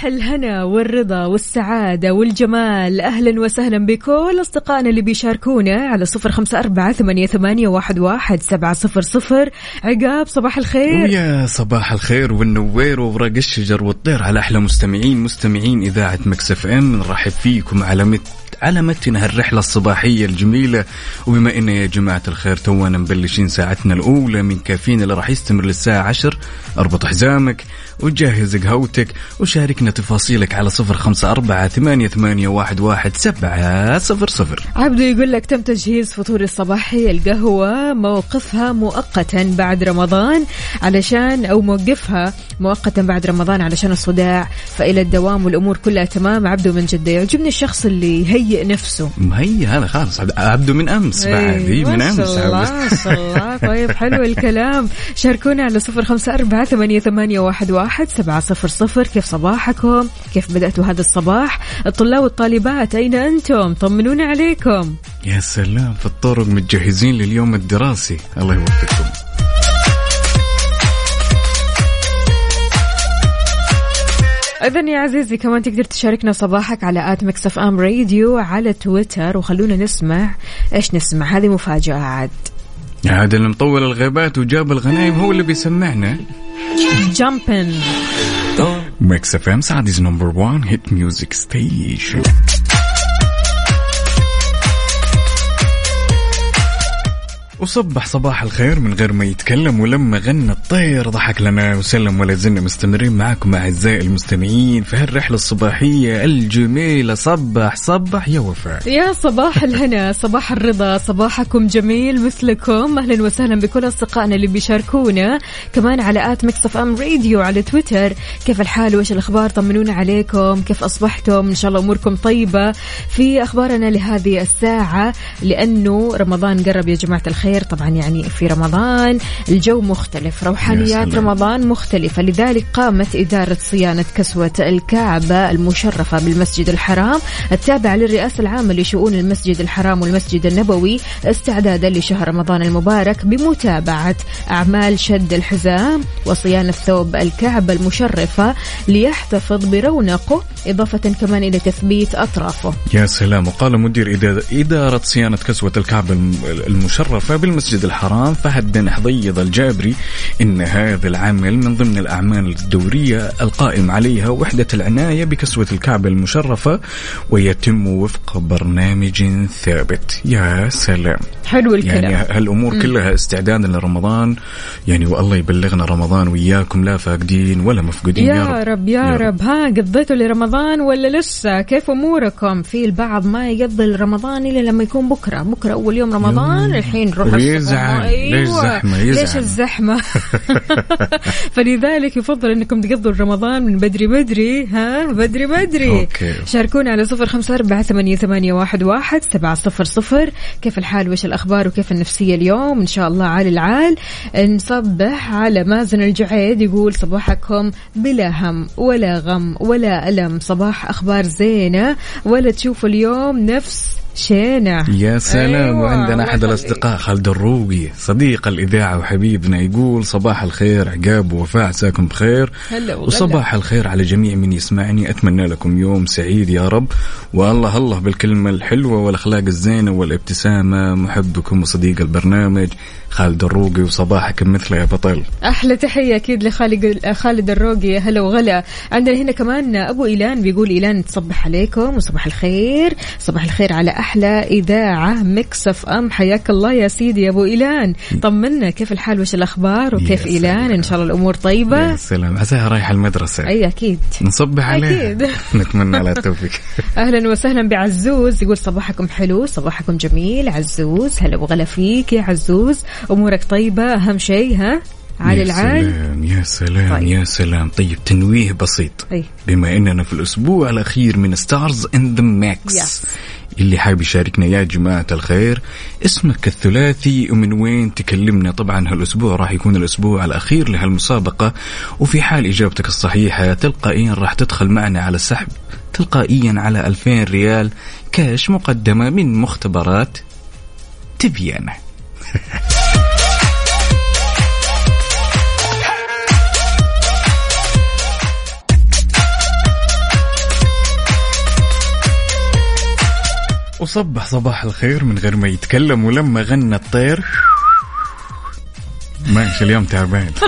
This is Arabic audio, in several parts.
صباح الهنا والرضا والسعادة والجمال. أهلا وسهلا بكل أصدقائنا اللي بيشاركونا على صفر خمسة أربعة ثمانية, واحد, سبعة صفر صفر. عقاب صباح الخير. ويا صباح الخير والنوير وورق الشجر والطير على أحلى مستمعين مستمعين إذاعة Mix FM. نرحب فيكم على مت على متن هالرحلة الصباحية الجميلة. وبما إن يا جماعة الخير تونا مبلشين ساعتنا الأولى من كافيين اللي راح يستمر للساعة عشر. أربط حزامك وجهز قهوتك وشاركنا تفاصيلك على صفر خمسة أربعة ثمانية, ثمانية واحد, واحد سبعة صفر صفر. عبدو يقول لك تم تجهيز فطور الصباحي القهوة موقفها مؤقتا بعد رمضان علشان أو موقفها مؤقتا بعد رمضان علشان الصداع فإلى الدوام والأمور كلها تمام. عبدو من جدة يعجبني الشخص اللي يهيئ نفسه. مهي هذا خلاص عبده من أمس بعد. إيه، من ما أمس. شاء الله ما شاء الله. طيب حلو الكلام. شاركونا على صفر خمسة أربعة ثمانية, ثمانية واحد, واحد سبعة صفر صفر. كيف صباحكم؟ كيف بدأتوا هذا الصباح؟ الطلاب والطالبات أين أنتم؟ طمنونا عليكم. يا سلام في الطرق متجهزين لليوم الدراسي. الله يوفقكم. إذا يا عزيزي كمان تقدر تشاركنا صباحك على آت مكسف أم راديو على تويتر وخلونا نسمع إيش نسمع؟ هذه مفاجأة عاد هذا اللي مطول الغيبات وجاب الغنايم هو اللي بيسمعنا. جامبن Mix FM Saudi's number 1 hit music station. وصبح صباح الخير من غير ما يتكلم ولما غنى الطير ضحك لنا وسلم ولا زلنا مستمرين معاكم أعزائي المستمعين في هالرحلة الصباحية الجميلة. صبح صبح يا وفاء. يا صباح الهنا صباح الرضا صباحكم جميل مثلكم. أهلا وسهلا بكل أصدقائنا اللي بيشاركونا. كمان على at Mix FM Radio على تويتر. كيف الحال؟ وإيش الأخبار؟ طمنونا عليكم. كيف أصبحتم؟ إن شاء الله أموركم طيبة. في أخبارنا لهذه الساعة لأنه رمضان قرب يا جماعة الخير. طبعا يعني في رمضان الجو مختلف روحانيات. رمضان مختلفة. لذلك قامت إدارة صيانة كسوة الكعبه المشرفة بالمسجد الحرام التابعة للرئاسة العامة لشؤون المسجد الحرام والمسجد النبوي استعدادا لشهر رمضان المبارك بمتابعة أعمال شد الحزام وصيانة ثوب الكعبه المشرفة ليحتفظ برونقه إضافة كمان إلى تثبيت أطرافه. يا سلام. وقال مدير إدارة, إدارة صيانة كسوة الكعبة الم- المشرفة بالمسجد الحرام فهد بن حضيض الجابري إن هذا العمل من ضمن الأعمال الدورية القائم عليها وحدة العناية بكسوة الكعبة المشرفة ويتم وفق برنامج ثابت. يا سلام. حلو الكلام. يعني هالأمور كلها استعدادا لرمضان. يعني والله يبلغنا رمضان وياكم لا فاقدين ولا مفقودين. يا, يا, رب. يا, رب. ها قضيتوا لرمضان ولا لسه؟ كيف أموركم؟ في البعض ما يقضي رمضان إلا لما يكون بكرة. بكرة أول يوم رمضان الحين ويزعل. الصبح. ليش زحمة؟ يزعل. ليش الزحمة فلذلك يفضل أنكم تقضوا رمضان من بدري بدري ها بدري بدري أوكي. شاركونا على صفر خمسة أربعة ثمانية, ثمانية واحد, واحد سبعة صفر صفر كيف الحال وإيش الأخبار وكيف النفسية اليوم إن شاء الله عال العال نصبح على مازن الجعيد يقول صباحكم بلا هم ولا غم ولا ألم صباح أخبار زينة ولا تشوفوا اليوم نفس شينة يا سلام أيوة، وعندنا أحد. الأصدقاء خالد الروقي صديق الإذاعة وحبيبنا يقول صباح الخير عقاب ووفاء عساكم بخير. هلا. وصباح الخير على جميع من يسمعني أتمنى لكم يوم سعيد يا رب. والله الله بالكلمة الحلوة والأخلاق الزينة والابتسامة محبكم وصديق البرنامج خالد الروقي وصباحك مثله يا بطل. أحلى تحية أكيد لخالد خالد الروقي. هلا وغلا. عندنا هنا كمان أبو إيلان بيقول إيلان تصبح عليكم وصباح الخير. صباح الخير على أحلى إذاعة Mix FM حياك الله يا سيدي يا أبو إيلان. طمنا كيف الحال؟ وش الأخبار؟ وكيف يا إيلان؟ سلام. إن شاء الله الأمور طيبة. يا سلام. عساها رايحه المدرسة. أي أكيد. نصبح عليها. أكيد. نتمنى لها التوفيق. أهلا وسهلا بعزوز. يقول صباحكم حلو صباحكم جميل. عزوز هلا وغلا فيك يا عزوز. أمورك طيبة؟ أهم شيء ها؟ عال العال. سلام يا سلام طيب. يا سلام. طيب تنويه بسيط. أي. بما إننا في الأسبوع الأخير من Stars in the Yes. اللي حاب يشاركنا يا جماعة الخير اسمك الثلاثي ومن وين تكلمنا؟ طبعا هالأسبوع راح يكون الأسبوع الأخير لهالمسابقة وفي حال إجابتك الصحيحة تلقائيا راح تدخل معنا على السحب تلقائيا على 2000 ريال كاش مقدمة من مختبرات تبيانة وصبح صباح الخير من غير ما يتكلم ولما غنى الطير. ماشي اليوم تعبان.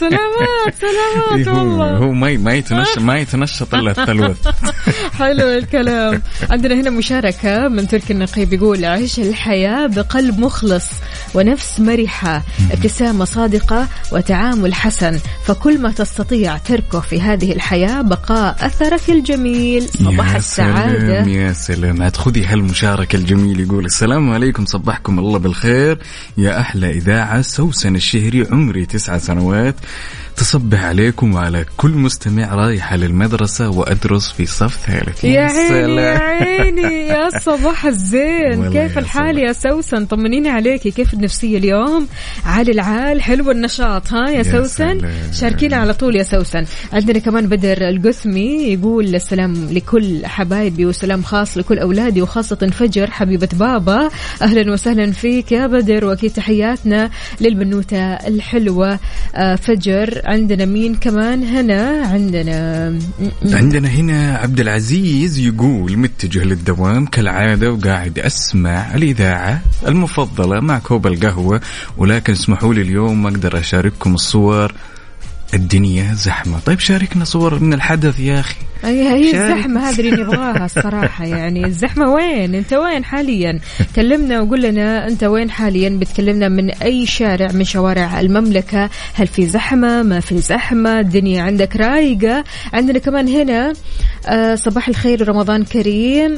سلامات سلامات إيه هو والله. هو ما ما يتنشط ما يتنشط إلا الثلوث حلو الكلام. عندنا هنا مشاركة من تركي النقيب يقول عيش الحياة بقلب مخلص ونفس مرحة ابتسامة صادقة وتعامل حسن فكل ما تستطيع تركه في هذه الحياة بقاء أثرك الجميل. صباح سلام يا سلام. خذي هالمشاركة الجميل يقول السلام عليكم صبحكم الله بالخير. يا أحلى إذاعة سوسن الشهري عمري تسعة سنوات. تصبح عليكم وعلى كل مستمع رايحة للمدرسة وأدرس في صف ثالث. يا عيني يا. عيني يا صباح الزين. كيف الحال. يا سوسن؟ طمنيني عليكي. كيف النفسية اليوم؟ عال العال حلو النشاط ها يا, يا سوسن. شاركينا على طول يا سوسن. عندنا كمان بدر القثمي يقول السلام لكل حبايبي وسلام خاص لكل أولادي وخاصة فجر حبيبة بابا. أهلا وسهلا فيك يا بدر وأكيد تحياتنا للبنوتة الحلوة آه، فجر. عندنا مين كمان هنا؟ عندنا عندنا هنا عبد العزيز يقول متجه للدوام كالعادة وقاعد أسمع الإذاعة المفضلة مع كوب القهوة ولكن اسمحوا لي اليوم ما أقدر أشارككم الصور. الدنيا زحمة طيب شاركنا صور من الحدث يا أخي هي هي. الزحمة هذه اللي نبغاها الصراحة يعني الزحمة وين؟ أنت وين حاليا؟ كلمنا وقول لنا أنت وين حاليا؟ بتكلمنا من أي شارع من شوارع المملكة؟ هل في زحمة؟ ما في زحمة؟ الدنيا عندك رايقة؟ عندنا كمان هنا آه صباح الخير رمضان كريم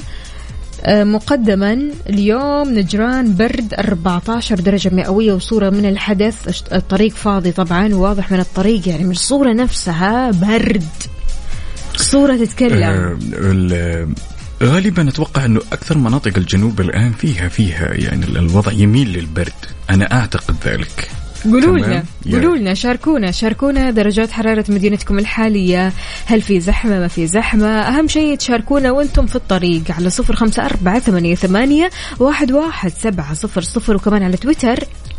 مقدما اليوم نجران برد 14 درجة مئوية وصورة من الحدث. الطريق فاضي طبعا واضح من الطريق يعني من الصورة نفسها برد. صورة تتكلم. آه، ال- غالبا أتوقع إنه أكثر مناطق الجنوب الآن فيها فيها يعني الوضع يميل للبرد. أنا أعتقد ذلك. قولوا. لنا قولوا لنا شاركونا شاركونا درجات حرارة مدينتكم الحالية. هل في زحمة؟ ما في زحمة. أهم شيء تشاركونا وأنتم في الطريق على صفر خمسة أربعة ثمانية, ثمانية واحد, واحد سبعة صفر صفر. وكمان على تويتر.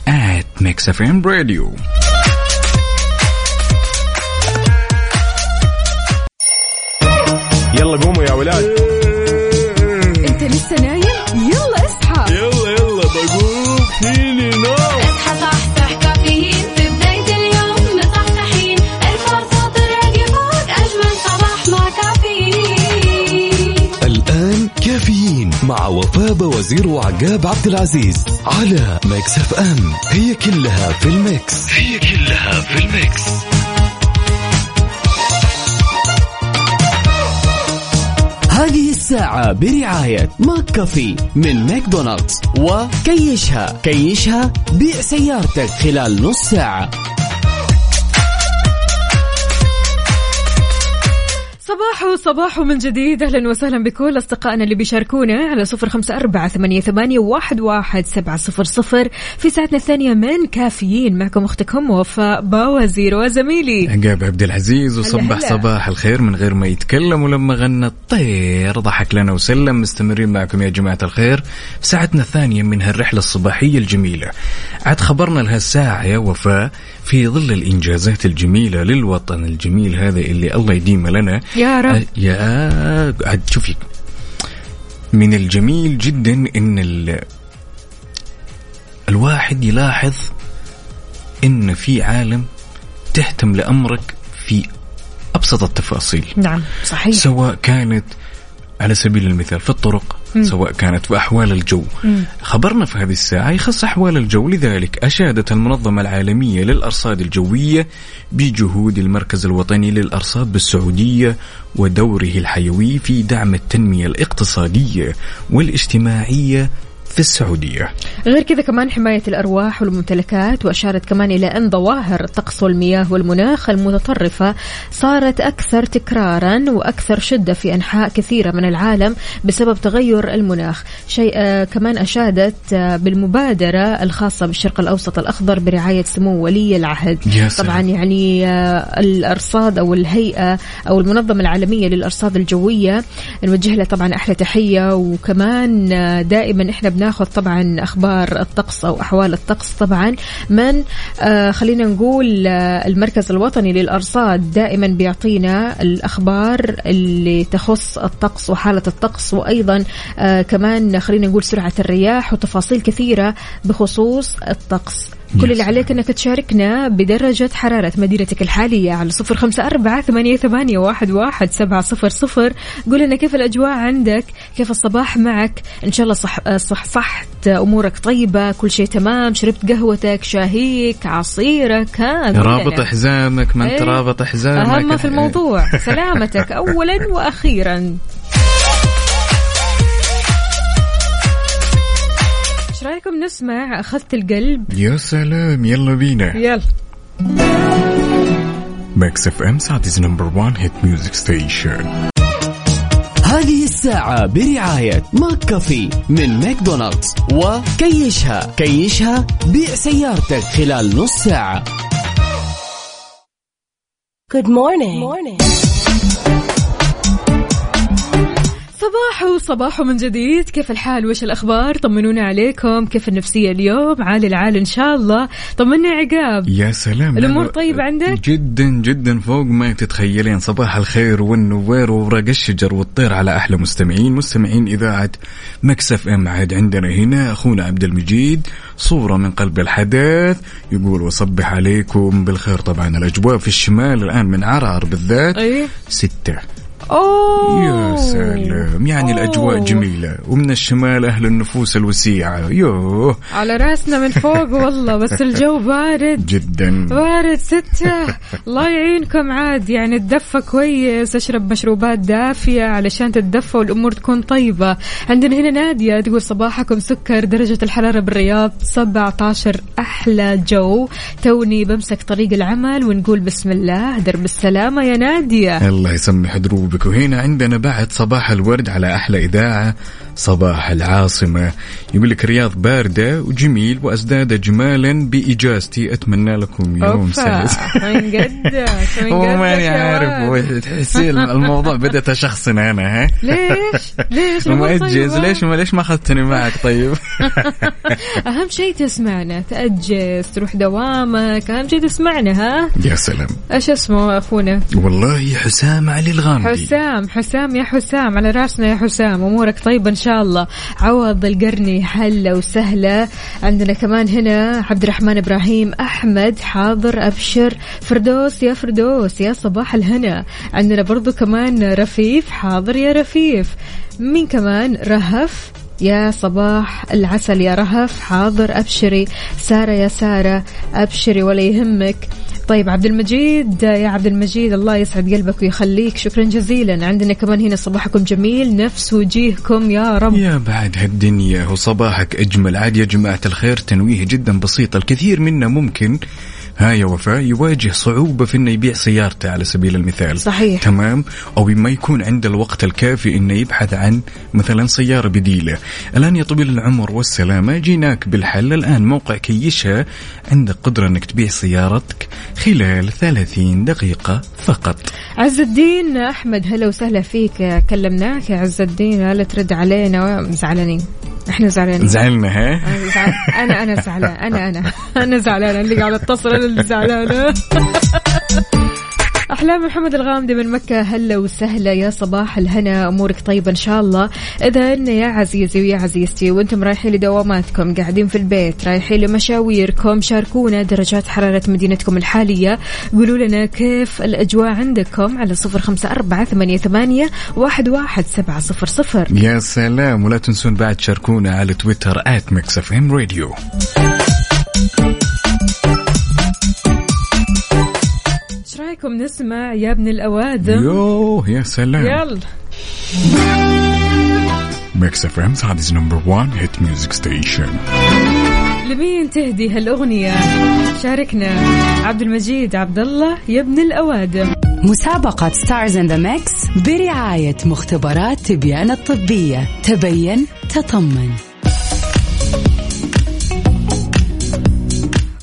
At ام راديو يلا قوموا يا ولاد. انت لسه نايم؟ يلا اصحى. يلا يلا بقوم فيني الآن كافيين مع وفاء باوزير وعقاب عبد العزيز على Mix FM. هي كلها في ال mix. هي كلها في ال mix. هذه الساعة برعاية McCafé من ماكدونالدز وكيشها كيشها بيع سيارتك خلال نص ساعة. صباح صباح من جديد. أهلا وسهلا بكل أصدقائنا اللي بيشاركونا على صفر خمسة أربعة ثمانية, ثمانية واحد, واحد سبعة صفر صفر. في ساعتنا الثانية من كافيين. معكم أختكم وفاء باوزير وزميلي. عقاب عبد العزيز وصبح هلا. صباح الخير من غير ما يتكلم ولما غنى الطير. ضحك لنا وسلم. مستمرين معكم يا جماعة الخير في ساعتنا الثانية من هالرحلة الصباحية الجميلة. عاد خبرنا لهالساعة يا وفاء. في ظل الإنجازات الجميلة للوطن الجميل هذا اللي الله يديم لنا يا رب. أه، يا عاد شوفي. من الجميل جدا إن ال... الواحد يلاحظ إن في عالم تهتم لأمرك في أبسط التفاصيل. نعم صحيح. سواء كانت على سبيل المثال في الطرق سواء كانت في أحوال الجو. خبرنا في هذه الساعة يخص أحوال الجو لذلك أشادت المنظمة العالمية للأرصاد الجوية بجهود المركز الوطني للأرصاد بالسعودية ودوره الحيوي في دعم التنمية الاقتصادية والاجتماعية في السعودية. غير كذا كمان حماية الأرواح والممتلكات وأشارت كمان إلى أن ظواهر الطقس والمياه والمناخ المتطرفة صارت أكثر تكرارا وأكثر شدة في أنحاء كثيرة من العالم بسبب تغير المناخ. شيء آه، كمان أشادت آه، بالمبادرة الخاصة بالشرق الأوسط الأخضر برعاية سمو ولي العهد. طبعا يعني آه، الأرصاد أو الهيئة أو المنظمة العالمية للأرصاد الجوية نوجه لها طبعا أحلى تحية. وكمان دائما إحنا بناخذ طبعا أخبار الطقس أو أحوال الطقس طبعا. من آه، خلينا نقول آه، المركز الوطني للأرصاد دائما بيعطينا الأخبار اللي تخص الطقس وحالة الطقس وأيضا آه، كمان خلينا نقول سرعة الرياح وتفاصيل كثيرة بخصوص الطقس. كل اللي. عليك إنك تشاركنا بدرجة حرارة مدينتك الحالية على صفر خمسة أربعة ثمانية, ثمانية واحد, واحد سبعة صفر صفر قول لنا كيف الأجواء عندك كيف الصباح معك إن شاء الله صح صح صحت أمورك طيبة كل شيء تمام شربت قهوتك شاهيك عصيرك ها رابط. حزامك ما انت إيه. رابط حزامك أهم في الموضوع سلامتك أولا وأخيرا إيش رأيكم نسمع اخذت القلب. يا سلام يلا بينا. يلا. Mix FM Saudi's number 1 hit music station هذه الساعة برعاية McCafé من ماكدونالدز وكيشها. كيشها بيع سيارتك خلال نص ساعة. Good morning. morning. صباح وصباح من جديد. كيف الحال؟ وش الأخبار؟ طمنونا عليكم. كيف النفسية اليوم؟ عال العال إن شاء الله. طمنا عقاب. يا سلام. الأمور لا، طيبة عندك؟ جدا جدا فوق ما تتخيلين. صباح الخير والنوير وورق الشجر والطير على أحلى مستمعين. مستمعين إذاعة Mix FM عاد عندنا هنا. أخونا عبد المجيد صورة من قلب الحدث. يقول وصبح عليكم بالخير. طبعا الأجواء في الشمال الآن من عرعر بالذات. أيه ستة. أوه. يا سلام. يعني الأجواء أوه. جميلة. ومن الشمال أهل النفوس الوسيعة. يوه. على رأسنا من فوق والله بس الجو بارد. جدا. بارد ستة. الله يعينكم عاد. يعني تدفى كويس. أشرب مشروبات دافية علشان تتدفى والأمور تكون طيبة. عندنا هنا نادية تقول صباحكم سكر. درجة الحرارة بالرياض 17 أحلى جو. توني بمسك طريق العمل ونقول بسم الله. درب السلامة يا نادية. الله يسمح دروبك وهنا عندنا بعد صباح الورد على أحلى إذاعة. صباح العاصمة. يقول لك رياض باردة وجميل وأزداد جمالا بإجازتي. أتمنى لكم يوم سلس وين قدك هو ماني عارف. تحسين الموضوع بدأت أشخصن أنا ها؟ ليش؟ ليش؟ مؤجز. طيبة؟ ليش؟ ما ليش ما أخذتني معك؟ طيب. أهم شيء تسمعنا. تأجز تروح دوامك. أهم شيء تسمعنا ها؟ يا سلام. إيش اسمه اخونا والله حسام علي الغامدي. حسام حسام يا حسام على رأسنا يا حسام. أمورك طيبة إن شاء الله. عوض القرني حله وسهله عندنا كمان هنا عبد الرحمن إبراهيم أحمد حاضر أبشر فردوس يا فردوس يا صباح الهنا. عندنا برضو كمان رفيف حاضر يا رفيف. مين كمان؟ رهف يا صباح العسل يا رهف. حاضر أبشري. سارة يا سارة أبشري ولا يهمك. طيب عبد المجيد يا عبد المجيد الله يسعد قلبك ويخليك. شكرا جزيلا. عندنا كمان هنا صباحكم جميل. نفس وجيهكم يا رب. يا بعد هالدنيا وصباحك أجمل. عاد يا جماعة الخير تنويه جدا بسيط. الكثير منا ممكن ها يا وفاء يواجه صعوبة في إنه يبيع سيارته على سبيل المثال. صحيح. تمام؟ أو ما يكون عنده الوقت الكافي إنه يبحث عن مثلا سيارة بديلة. الآن يا طويل العمر والسلامة جيناك بالحل. الآن موقع كيشها عندك قدرة إنك تبيع سيارتك خلال 30 دقيقة فقط. عز الدين أحمد هلا وسهلا فيك. كلمناك يا عز الدين لا ترد علينا زعلانين. إحنا زعلانين. زعلنا ها؟ أنا أنا زعلان أنا أنا أنا زعلانة. اللي قاعدة اتصل أنا اللي زعلانة. أحلام محمد الغامدي من مكة. هلا وسهلا. يا صباح الهنا. أمورك طيبة إن شاء الله. اذا يا عزيزي ويا عزيزتي وأنتم رايحين لدواماتكم قاعدين في البيت رايحين لمشاويركم. شاركونا درجات حرارة مدينتكم الحالية. قولوا لنا كيف الأجواء عندكم على صفر خمسة أربعة ثمانية ثمانية واحد واحد سبعة صفر صفر. يا سلام. ولا تنسون بعد تشاركونا على تويتر at Mix FM Radio رايكم نسمع يا ابن الاوادم يوه يا سلام. يلا. Mix FM Saudi's number 1 hit music station لمين تهدي هالأغنية؟ شاركنا. عبد المجيد عبد الله يا ابن الأوادم مسابقة Stars in the Mix برعاية مختبرات تبيان الطبية. تبين تطمن.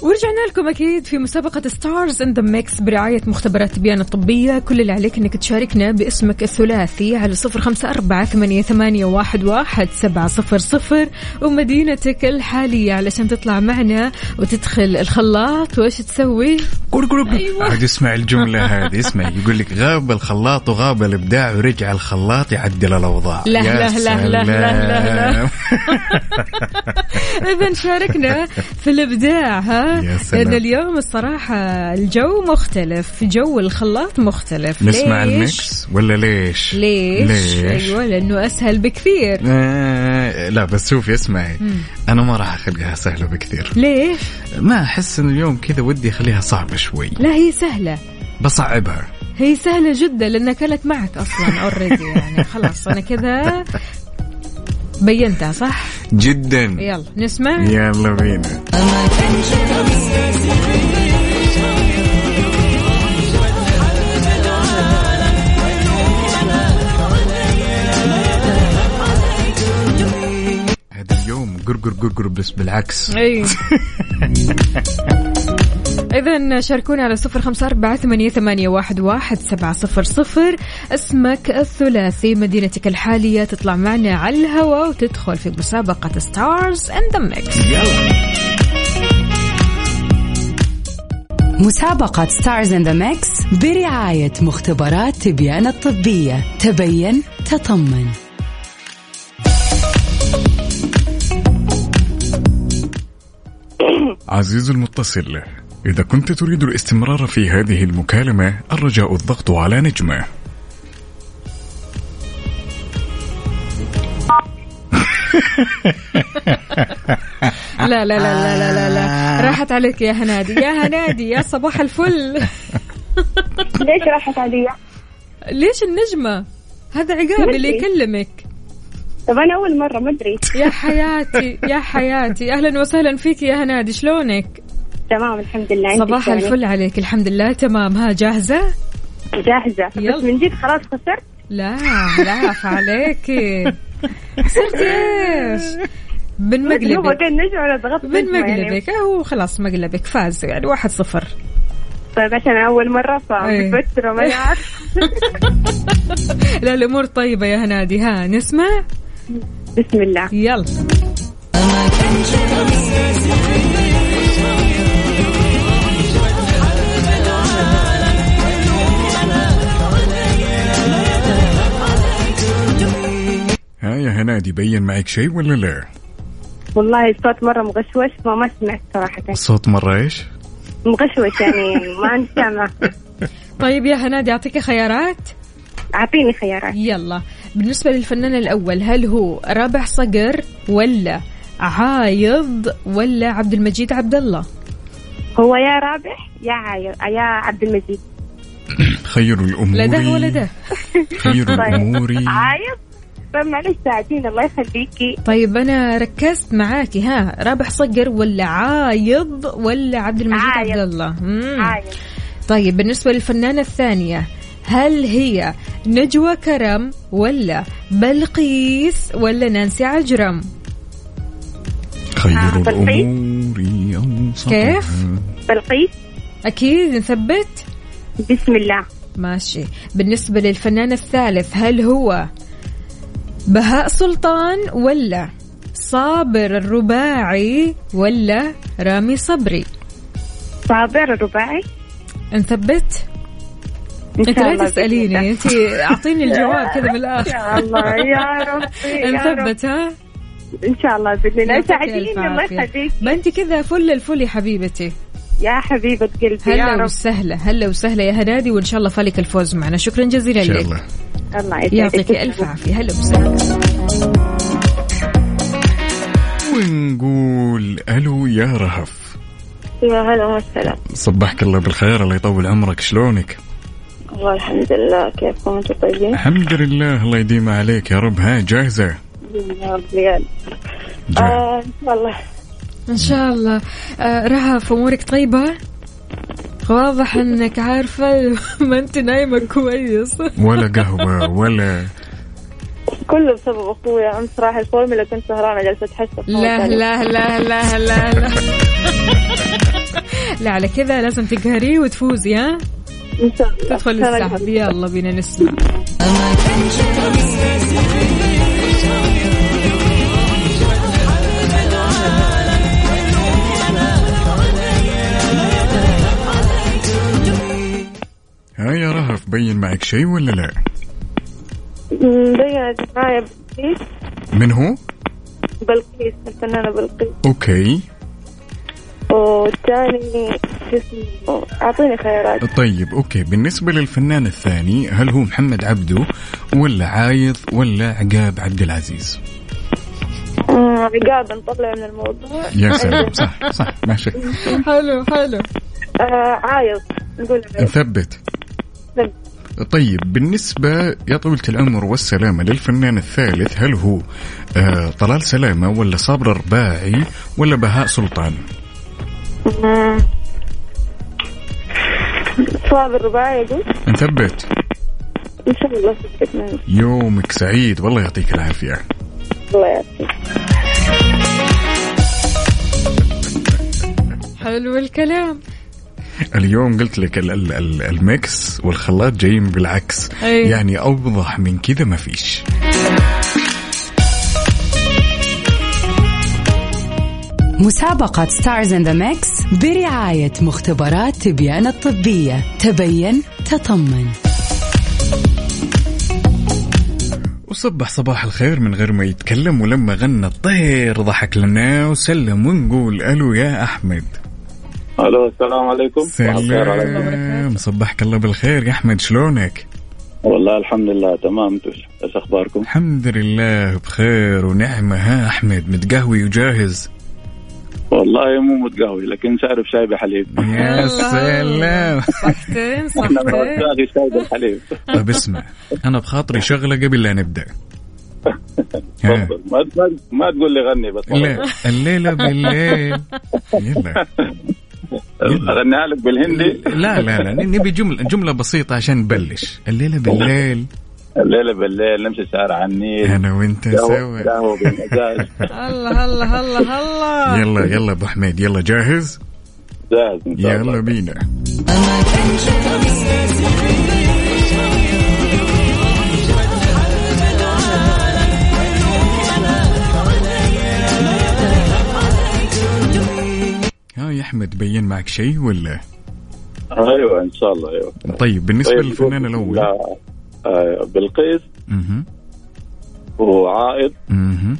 ورجعنا لكم أكيد في مسابقة Stars in the Mix برعاية مختبرات تبيان الطبية، كل اللي عليك إنك تشاركنا باسمك الثلاثي على صفر خمسة أربعة ثمانية, ثمانية واحد, واحد سبعة صفر صفر. ومدينتك الحالية علشان تطلع معنا وتدخل الخلاط. وإيش تسوي؟ قول قول أيوة. عاد اسمع الجملة هذه اسمع. يقول لك غاب الخلاط وغاب الإبداع ورجع الخلاط يعدل الأوضاع. لا لا لا لا لا لا. إذا شاركنا في الإبداع ها؟ يا سلام. لأن اليوم الصراحة الجو مختلف، جو الخلاط مختلف نسمع ليش؟ ال Mix ولا ليش؟ ليش؟ ليش؟ أيوة لأنه أسهل بكثير آه لا بس شوفي اسمعي أنا ما راح أخليها سهلة بكثير ليش؟ ما أحس ان اليوم كذا ودي أخليها صعبة شوي لا هي سهلة بصعبها هي سهلة جدا لأنها كانت معك أصلا اوريدي يعني خلاص أنا كذا بينتها صح؟ جدا. يلا نسمع. يلا بينا. هذا اليوم قرقر قرقر بس بالعكس. اي إذا شاركونا على صفر خمسة أربعة ثمانية, ثمانية واحد, واحد سبعة صفر صفر. اسمك الثلاثي مدينتك الحالية تطلع معنا على الهواء وتدخل في مسابقة Stars in the Mix مسابقة Stars in the Mix برعاية مختبرات تبيان الطبية. تبين تطمن. عزيزي المتصل إذا كنت تريد الاستمرار في هذه المكالمة الرجاء الضغط على نجمة. لا لا لا لا لا لا, لا. راحت عليك يا هنادي. يا هنادي يا صباح الفل. ليش راحت علي؟ ليش النجمة؟ هذا عقاب اللي. يكلمك. طب أنا أول مرة ما أدري يا حياتي يا حياتي. أهلا وسهلا فيك يا هنادي. شلونك؟ تمام الحمد لله. صباح؟ الفل عليك. الحمد لله. تمام. ها جاهزة؟ جاهزة. يلا. بس من جد خلاص خسرت؟ لا لا عليكي صرت إيش؟ كان نجم ولا ضغطت نجمة يعني. هو خلاص مقلبك. فاز. يعني واحد صفر. طيب عشان أول مرة إيه. فمتوترة ما أعرف لا الأمور طيبة يا هنادي. ها نسمع؟ بسم الله. يلا. ها يا هنادي بين معك شيء ولا لا؟ والله الصوت مرة مغشوش ما ما سمعت صراحة. الصوت مرة إيش؟ مغشوش يعني ما عندي سامع. طيب يا هنادي أعطيك خيارات؟ أعطيني خيارات. يلا. بالنسبة للفنان الأول هل هو رابح صقر ولا عايض ولا عبد المجيد عبد الله؟ هو يا رابح يا عاير يا عبد المجيد. خير الأمور. لا ده ولا ده خير الأمور. طيب. معلش ساعديني الله يخليكي. طيب أنا ركزت معاكي ها رابح صقر ولا عايض ولا عبد المجيد عايض. عبد الله؟ مم. عاير طيب بالنسبة للفنانة الثانية هل هي نجوى كرم ولا بلقيس ولا نانسي عجرم؟ خير آه، أوسطها كيف؟ بلقيس. أكيد نثبت؟ بسم الله. ماشي. بالنسبة للفنان الثالث هل هو بهاء سلطان ولا صابر الرباعي ولا رامي صبري؟ صابر الرباعي؟ نثبت أنت لا بإذن أنت أعطيني الجواب كذا من. الآخر يا الله يا ربي نثبت ها؟ إن شاء الله بإذن الله. ألف الله. يخليك ما أنت كذا فل الفل يا حبيبتي. يا حبيبة قلبي يا هلا وسهلا هلا وسهلا يا هنادي وإن شاء الله فالك الفوز معنا. شكرا جزيلا لك. الله يسعدك. يعطيك ألف عافية. هلا وسهلا. ونقول ألو يا رهف. يا هلا وسهلا. صبحك الله بالخير الله يطول عمرك. شلونك؟ والله الحمد لله كيفكم أنتم طيبين؟ الحمد لله الله يديم عليك يا رب. ها جاهزة؟ يا رب آه إن شاء الله. إن شاء الله. آه رهف أمورك طيبة؟ واضح إنك عارفة ما أنت نايمة كويس. ولا قهوة ولا كله بسبب اخويا امس راح الفورمولا كنت سهرانة جالسة أتحسب. لا لا لا لا لا لا لا. على كذا لازم تقهريه وتفوزي ها؟ إن شاء الله. تدخل السحب. يلا بينا نسمع. ها يا رهف بين معك شيء ولا لا؟ بينت معايا بلقيس. من هو؟ بلقيس الفنانة بلقيس. okay. والثاني شو اسمه؟ أعطيني خيارات. طيب okay. بالنسبة للفنان الثاني هل هو محمد عبده ولا عايض ولا عقاب عبد العزيز؟ أمم، عقاب نطلع من الموضوع. يا سلام. صح صح. ماشي حلو حلو. آه عايض. نقول نثبت. طيب بالنسبة يا طويلة العمر والسلامة للفنان الثالث هل هو آه طلال سلامة ولا صابر الرباعي ولا بهاء سلطان؟ أمم. صابر رباعي يقول نثبت إن شاء الله يومك سعيد والله يعطيك العافية. الله يعافيك. حلو الكلام. اليوم قلت لك ال- ال- ال- ال Mix والخلاط جايين بالعكس. أي. يعني أوضح من كذا ما فيش. مسابقة Stars in the Mix برعاية مختبرات تبيان الطبية. تبين تطمن. وصبح صباح الخير من غير ما يتكلم ولما غنى الطير ضحك لنا وسلم ونقول ألو يا أحمد. ألو السلام عليكم. سلام. صبحك الله بالخير. يا أحمد شلونك؟ والله الحمد لله تمام. إيش أخباركم؟ الحمد لله بخير ونعمة. ها أحمد متقهوي وجاهز؟ والله مو متقهوي لكن شارب شاي بحليب. يا سلام. صحتين صحتين. شاي بالحليب طيب اسمع. أنا بخاطري شغلة قبل لا نبدأ. ما ما, تقول لي غني بس لا الليلة بالليل. يلا. أغنيها لك بالهندي؟ لا لا لا نبي جملة جملة بسيطة عشان نبلش. الليلة بالليل. الليلة بالليل نمشي شارع النيل. أنا وأنت سوا. بالمزاج. الله الله الله الله يلا يلا أبو حميد يلا جاهز؟ جاهز إن شاء الله. يلا بينا. يا أحمد بين معك شيء ولا؟ أيوه إن شاء الله أيوه. طيب بالنسبة طيب، للفنان الأول. لا آه، بلقيس. أها وعائد أها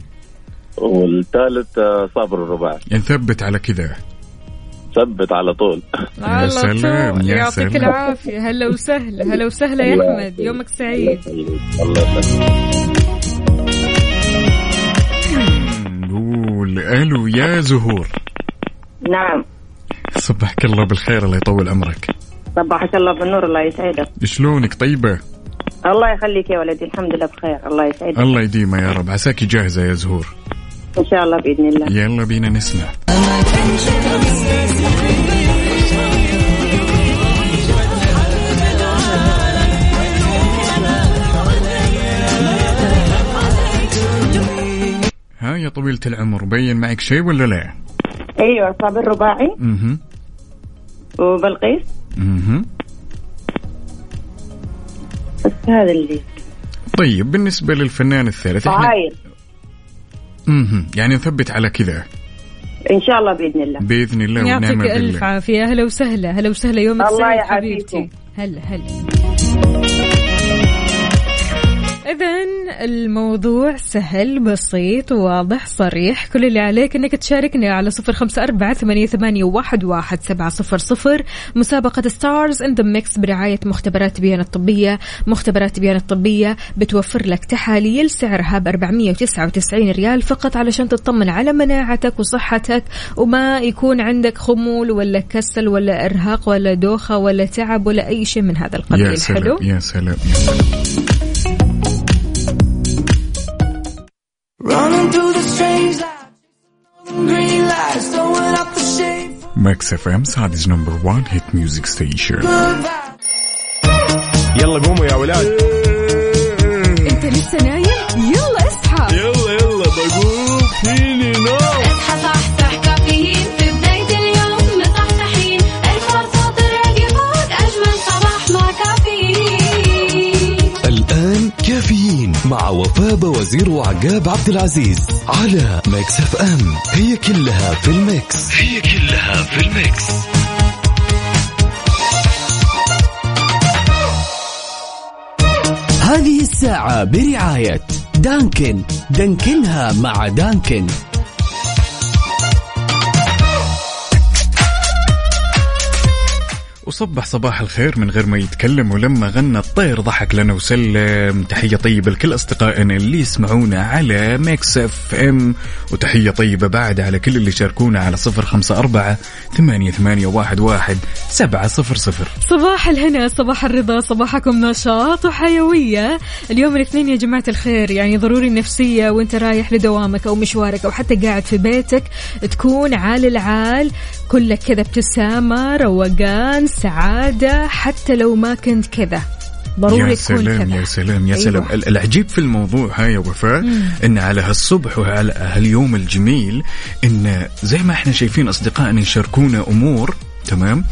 والثالث آه، صابر الرباعي. نثبت على كذا ثبت على طول. على سلام،. يا يعطيك سلام. العافية. هلا وسهلا هلا وسهلا يا أحمد. يومك سعيد. الله يسلمك نقول ألو يا زهور. نعم. صبحك الله بالخير الله يطول عمرك. صباحك الله بالنور الله يسعدك. شلونك؟ طيبة؟ الله يخليك يا ولدي الحمد لله بخير الله يسعدك. الله يديمها يا رب. عساكي جاهزة يا زهور؟ إن شاء الله بإذن الله. يلا بينا نسمع. ها يا طويلة العمر بين معك شيء ولا لا؟ أيوه صابر رباعي أها وبلقيس. أها بس هذا اللي. طيب بالنسبة للفنان الثالث إحنا أها يعني نثبت على كذا. إن شاء الله بإذن الله. بإذن الله ونعم يعطيك ألف بالله عافية. هلا وسهلا. هلا وسهلا. يومك الله سعيد. حبيبتي. هلا هلا. إذا الموضوع سهل بسيط واضح صريح. كل اللي عليك إنك تشاركنا على صفر خمسة أربعة ثمانية, ثمانية واحد, واحد سبعة صفر صفر. مسابقة Stars in the Mix برعاية مختبرات تبيان الطبية. مختبرات تبيان الطبية بتوفر لك تحاليل سعرها ب 499 ريال فقط علشان تطمن على مناعتك وصحتك وما يكون عندك خمول ولا كسل ولا إرهاق ولا دوخة ولا تعب ولا أي شيء من هذا القبيل. يا سلام حلو؟ يا سلام يا سلام. Running through the strange lights, green lights, throwing up the shade. Mix FM Saudi's number 1 hit music station يلا قوموا يا ولاد انت لسه نايم يلا اصحى يلا يلا بقوم فيني نوم مع وفاء وزير وعقاب عبد العزيز على Mix FM. هي كلها في ال Mix. هي كلها في ال Mix. هذه الساعة برعاية Dunkin. Dunkin ها مع Dunkin. وصبح صباح الخير من غير ما يتكلم ولما غنى الطير ضحك لنا وسلم. تحية طيبة لكل أصدقائنا اللي يسمعونا على Mix FM. وتحية طيبة بعد على كل اللي شاركونا على صفر خمسة أربعة ثمانية, ثمانية واحد, واحد سبعة صفر صفر. صباح الهنا صباح الرضا صباحكم نشاط وحيوية. اليوم الاثنين يا جماعة الخير يعني ضروري النفسية وانت رايح لدوامك أو مشوارك أو حتى قاعد في بيتك تكون عال العال. كلك كذا ابتسامة روقان سعادة حتى لو ما كنت كذا. ضروري يا سلام كذا. يا سلام يا أيوة. سلام. ال- العجيب في الموضوع هاي يا وفاء إن على هالصبح وعلى هاليوم الجميل إن زي ما إحنا شايفين أصدقائنا يشاركونا أمور تمام؟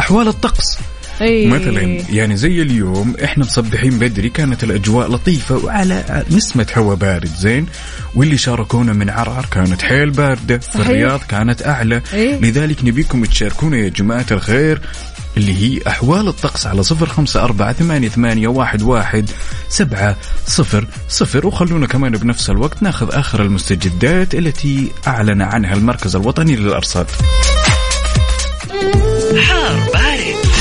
أحوال الطقس. أي. مثلا يعني زي اليوم إحنا مصبحين بدري كانت الأجواء لطيفة وعلى نسمة هواء بارد زين واللي شاركونا من عرعر كانت حيل باردة في صحيح. الرياض كانت أعلى إيه. لذلك نبيكم تشاركونا يا جماعة الخير اللي هي أحوال الطقس على صفر خمسة أربعة ثمانية, ثمانية واحد, واحد سبعة صفر صفر وخلونا كمان بنفس الوقت ناخذ آخر المستجدات التي أعلن عنها المركز الوطني للأرصاد حار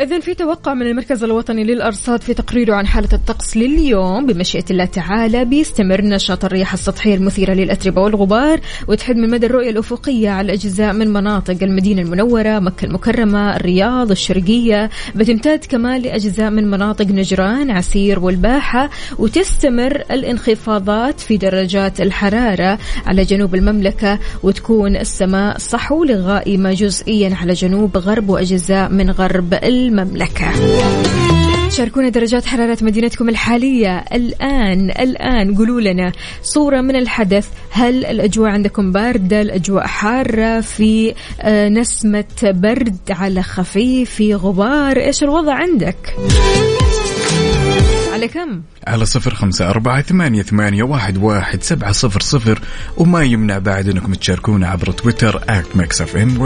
إذا في توقع من المركز الوطني للأرصاد في تقريره عن حالة الطقس لليوم بمشيئة الله تعالى بيستمر نشاط الرياح السطحية المثيرة للأتربة والغبار وتحد من مدى الرؤية الأفقية على أجزاء من مناطق المدينة المنورة مكة المكرمة الرياض الشرقية. بتمتد كمان لأجزاء من مناطق نجران عسير والباحة وتستمر الانخفاضات في درجات الحرارة على جنوب المملكة وتكون السماء صحو لغائمة جزئيا على جنوب غرب وأجزاء من غرب شاركونا درجات حرارة مدينتكم الحالية. الآن الآن قولوا لنا صورة من الحدث. هل الأجواء عندكم باردة؟ الأجواء حارة في آه، نسمة برد على خفيف في غبار. إيش الوضع عندك؟ على كم؟ على صفر خمسة أربعة ثمانية, ثمانية واحد, واحد سبعة صفر صفر. وما يمنع بعد أنكم تشاركونا عبر تويتر at Mix FM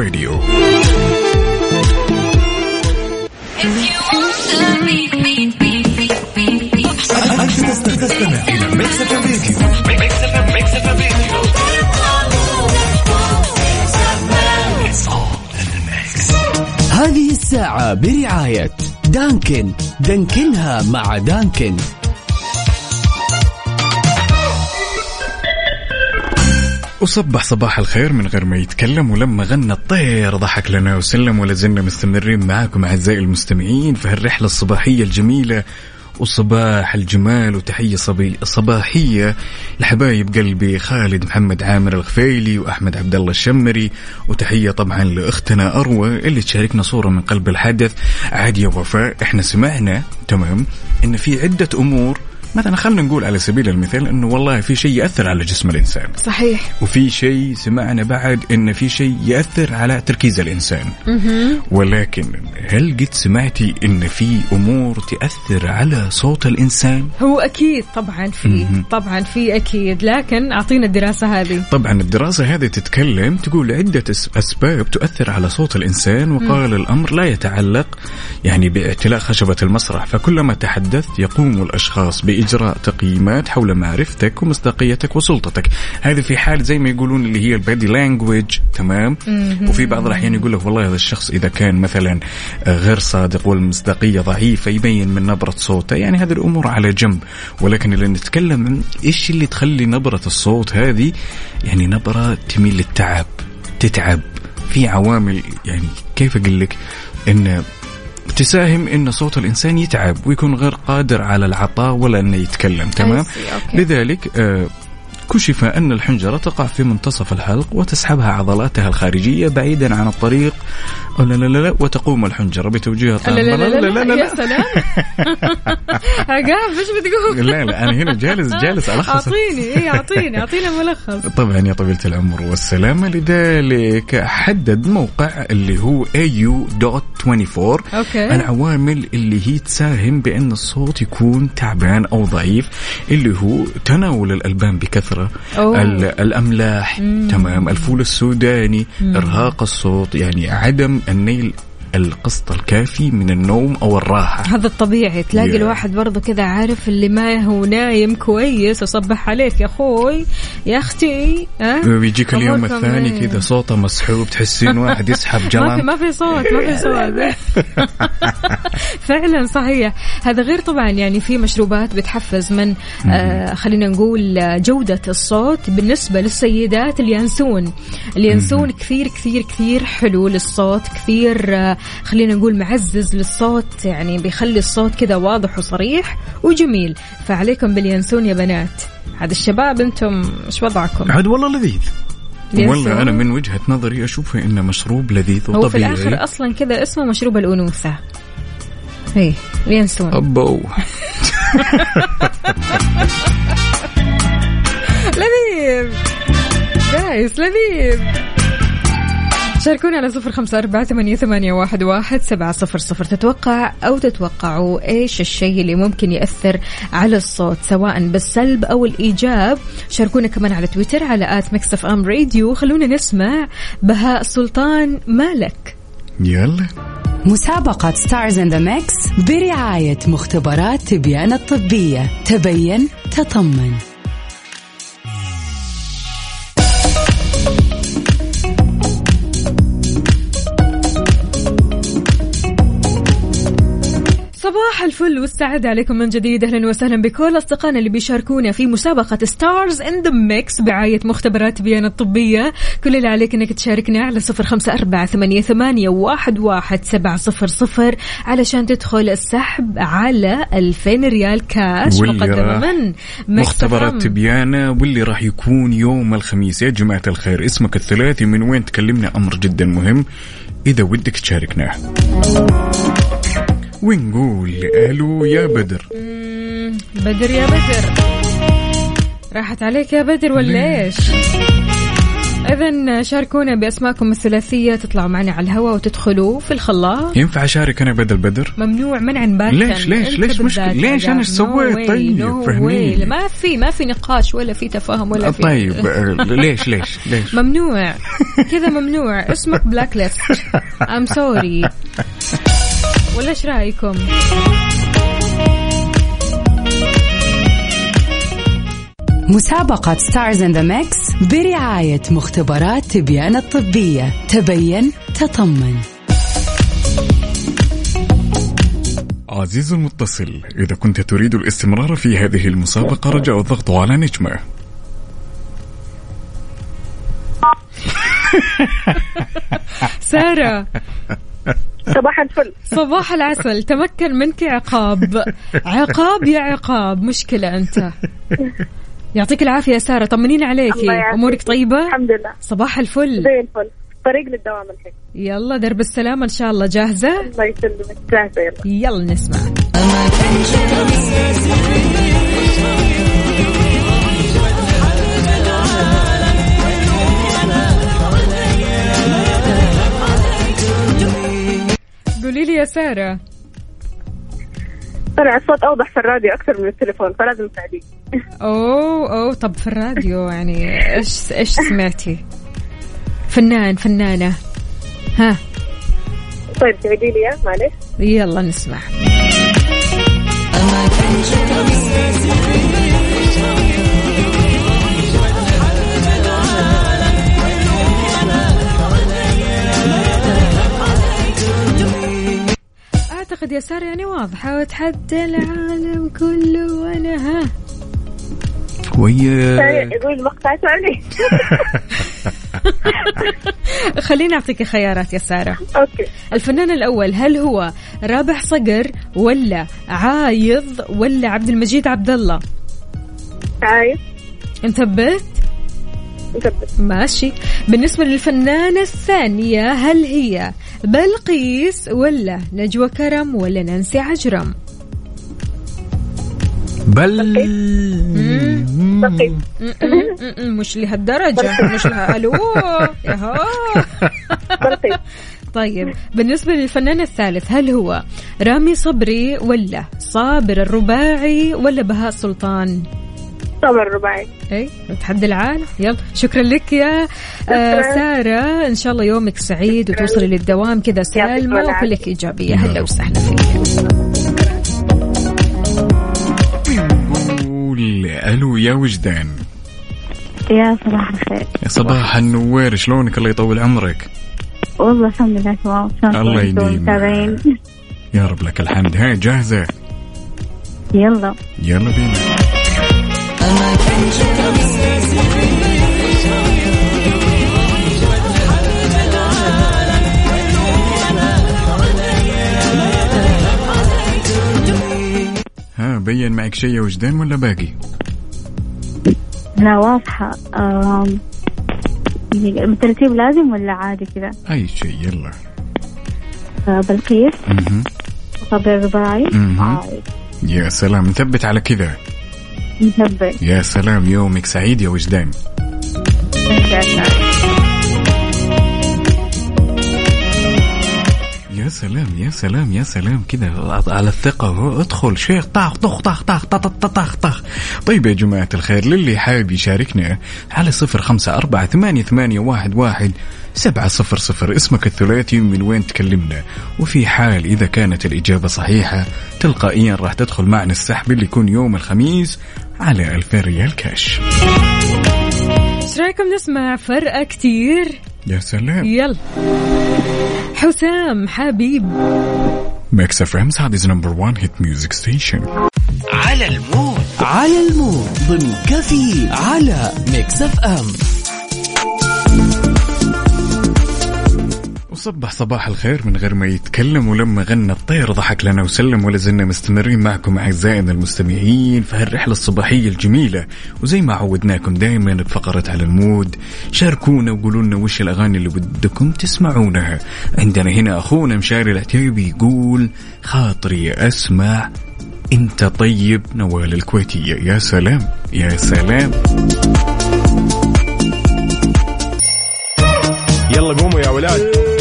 هذه الساعة برعاية دانكن. دانكنها مع دانكن. وصبح صباح الخير من غير ما يتكلم ولما غنى الطير ضحك لنا وسلم ولا زلنا مستمرين معاكم أعزائي المستمعين في هالرحلة الصباحية الجميلة وصباح الجمال وتحية صبي صباحية لحبايب قلبي خالد محمد عامر الغفيلي وأحمد عبد الله الشمري وتحية طبعا لأختنا أروى اللي تشاركنا صورة من قلب الحدث عاد يا وفاء إحنا سمعنا تمام إن في عدة أمور مثلا خلينا نقول على سبيل المثال إنه والله في شيء يأثر على جسم الإنسان. صحيح. وفي شيء سمعنا بعد إن في شيء يأثر على تركيز الإنسان. مهم. ولكن هل قد سمعتي إن في أمور تأثر على صوت الإنسان؟ هو أكيد طبعا في طبعا في أكيد. لكن أعطينا الدراسة هذه. طبعا الدراسة هذه تتكلم تقول عدة أس- أسباب تؤثر على صوت الإنسان وقال الأمر لا يتعلق يعني بإعتلاء خشبة المسرح. فكلما تحدثت يقوم الأشخاص بإجراء تقييمات حول معرفتك ومصداقيتك وسلطتك. هذه في حال زي ما يقولون اللي هي البادي لانجوج تمام؟ وفي بعض الأحيان يقول لك والله هذا الشخص إذا كان مثلا غير صادق والمصداقية ضعيفة يبين من نبرة صوته يعني هذه الأمور على جنب. ولكن اللي نتكلم عن إيش اللي تخلي نبرة الصوت هذه؟ يعني نبرة تميل للتعب تتعب. في عوامل يعني كيف أقول لك؟ إن تساهم إن صوت الإنسان يتعب ويكون غير قادر على العطاء ولا إنه يتكلم تمام. لذلك آه، كشف أن الحنجرة تقع في منتصف الحلق وتسحبها عضلاتها الخارجية بعيدا عن الطريق لا لا لا لا وتقوم الحنجرة بتوجيه لا لا لا لا, لا, يا سلام عقاب إيش بتقول؟ لا لا أنا هنا جالس جالس ألخص اعطيني إيه اعطيني اعطينا ملخص طبعا يا طويلة العمر والسلامة لذلك حدد موقع اللي هو au.24 أوكي العوامل اللي هي تساهم بأن الصوت يكون تعبان أو ضعيف اللي هو تناول الألبان بكثرة أوه. ال- الأملاح تمام. الفول السوداني إرهاق الصوت يعني عدم النيل القسط الكافي من النوم أو الراحة. هذا الطبيعي. تلاقي Yeah. الواحد برضه كذا عارف اللي ما هو نايم كويس. أصبح عليك يا أخوي يا أختي ها؟ ويجيك اليوم أموركم الثاني إيه؟ كذا صوتة مسحوب تحسين واحد يسحب ما في جرام ما في صوت ما في صوت. فعلا صحيح. هذا غير طبعا يعني في مشروبات بتحفز من آه خلينا نقول جودة الصوت بالنسبة للسيدات اليانسون. اليانسون كثير كثير كثير حلو للصوت كثير آه خلينا نقول معزز للصوت يعني بيخلي الصوت كذا واضح وصريح وجميل. فعليكم باليانسون يا بنات. هذا الشباب أنتم إيش وضعكم؟ عاد والله لذيذ. والله أنا من وجهة نظري اشوفه إنه مشروب لذيذ هو في وطبيعي. الآخر أصلا كذا اسمه مشروب الأنوثة. هي اليانسون ابو لذيذ. جايز لذيذ. شاركونا على صفر خمسة أربعة ثمانية, ثمانية واحد, واحد سبعة صفر صفر. تتوقع أو تتوقعوا إيش الشيء اللي ممكن يأثر على الصوت سواء بالسلب أو الإيجاب؟ شاركونا كمان على تويتر على at Mix FM Radio. خلونا نسمع بهاء سلطان مالك. يلا. مسابقة Stars in the Mix برعاية مختبرات تبيان الطبية. تبين تطمن. صباح الفل والسعادة عليكم من جديد. أهلا وسهلا بكل أصدقائنا اللي بيشاركونا في مسابقة Stars in the Mix برعاية مختبرات تبيان الطبية. كل اللي عليك أنك تشاركنا على صفر خمسة أربعة ثمانية, ثمانية واحد, واحد سبعة صفر صفر علشان تدخل السحب على 2000 ريال كاش مقدمة من مختبرات تبيان واللي راح يكون يوم الخميس. يا جماعة الخير اسمك الثلاثي من وين تكلمنا؟ أمر جدا مهم. إذا ودك تشاركنا. ونقول ألو يا بدر بدر يا بدر راحت عليك يا بدر ولا إيش؟ إذا شاركونا بأسماءكم الثلاثية تطلعوا معنا على الهواء وتدخلوا في الخلاط ينفع أشارك أنا بدل بدر ممنوع منعا باتا ليش- ليش- ليش مشكلة؟ ليش أنا جاب. إيش سويت؟ No طيب، no فهميني. way. ما في ما في نقاش ولا في تفاهم ولا في طيب آه، ليش ليش ليش ممنوع كذا ممنوع اسمك blacklist I'm sorry ولا إيش رأيكم؟ مسابقة Stars in the Mix برعاية مختبرات تبيان الطبية. تبين تطمن. عزيزي المتصل إذا كنت تريد الاستمرار في هذه المسابقة رجاء الضغط على نجمة. سارة صباح الفل. صباح العسل. تمكن منك عقاب. عقاب يا عقاب. مشكلة أنت. يعطيك العافية يا سارة. طمنينا عليكي. أمورك طيبة؟ الحمد لله. صباح الفل. زي الفل. طريق للدوام الحين. يلا درب السلامة إن شاء الله. جاهزة؟ الله يسلمك. جاهزة. يلا. يلا نسمع. قولي لي يا سارة. طلع الصوت أوضح في الراديو أكثر من التليفون فلازم تساعديني. أوه أوه طب في الراديو يعني إيش إيش سمعتي؟ فنان فنانة. ها. طيب تعيدي لي معلش. يلا نسمع. أعتقد يا سارة يعني واضحة وتحدى العالم كله وأنا ها. كويس. يقول المقطع اسمعني خليني أعطيك خيارات يا ساره أوكي. الفنان الأول هل هو رابح صقر ولا عايض ولا عبد المجيد عبد الله؟ عايز انتبهت ماشي. بالنسبة للفنانة الثانية هل هي بلقيس ولا نجوى كرم ولا نانسي عجرم؟ بل مش لهالدرجة مش لها بلقيت طيب بالنسبة للفنان الثالث هل هو رامي صبري ولا صابر الرباعي ولا بهاء سلطان؟ طبعا رباعي اي تحدي العالم يلا شكرا لك يا آه. سارة. إن شاء الله يومك سعيد وتوصلي للدوام كذا سالمة العافية. وكلك إيجابية. هلا وسهلا فيك. ألو يا وجدان. يا صباح الخير. يا صباح النوير شلونك؟ الله يطول عمرك. والله الحمد لله تمام. الله يديم. يا رب لك الحمد. هاي جاهزة؟ يلا. يلا بينا. ها بين معك شيء وجدان ولا باقي؟ لا واضحة. آم، بالترتيب لازم ولا عادي كذا؟ أي شيء يلا. بلقيس مهم. عايد. يا سلام نثبت على كذا. يا سلام يومك سعيد يا وجدان. يا سلام يا سلام يا سلام كذا على الثقة. ادخل شيخ طخ طخ طخ طخ طخ طخ طخ طيب يا جماعة الخير للي حابب يشاركنا على صفر خمسة أربعة ثمانية, ثمانية واحد, واحد سبعة صفر صفر. اسمك الثلاثي من وين تكلمنا؟ وفي حال إذا كانت الإجابة صحيحة تلقائيا راح تدخل معنا السحب اللي يكون يوم الخميس على 2000 ريال كاش إيش رأيكم نسمع فرقة كتير؟ يا سلام. يلا. حسام حبيب. Mix FM Saudi's number 1 hit music station على ال mood. على ال mood. ضمن كفي على Mix FM وصبح صباح الخير من غير ما يتكلم ولما غنى الطير ضحك لنا وسلم ولا زلنا مستمرين معكم أعزائنا المستمعين في هالرحلة الصباحية الجميلة. وزي ما عودناكم دائما بفقرة على المود شاركونا وقولوا لنا وش الأغاني اللي بدكم تسمعونها. عندنا هنا أخونا مشاري العتيبي يقول خاطري أسمع أنت طيب نوال الكويتية. يا سلام يا سلام. يلا قوموا يا ولاد.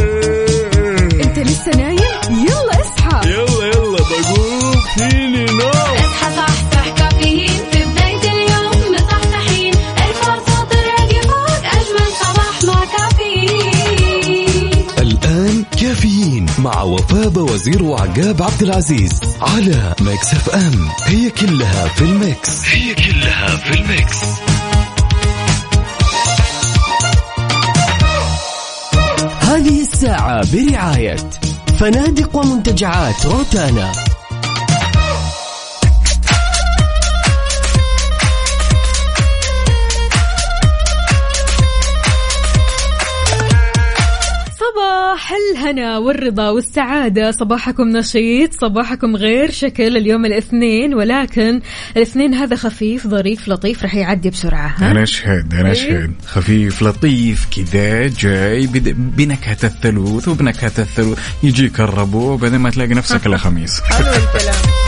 مع وفاء وزير وعقاب عبد العزيز على Mix FM. هي كلها في ال Mix. هي كلها في ال Mix. هذه الساعة برعاية فنادق ومنتجعات روتانا. صباح الهنا والرضا والسعادة. صباحكم نشيط صباحكم غير شكل اليوم الاثنين ولكن الاثنين هذا خفيف ظريف لطيف رح يعدي بسرعة ها؟ أنا اشهد أنا اشهد خفيف لطيف كذا جاي بد- بنكهة الثلوث وبنكهة الثلوث. يجيك الربو بعدين ما تلاقي نفسك إلا خميس. حلو الكلام.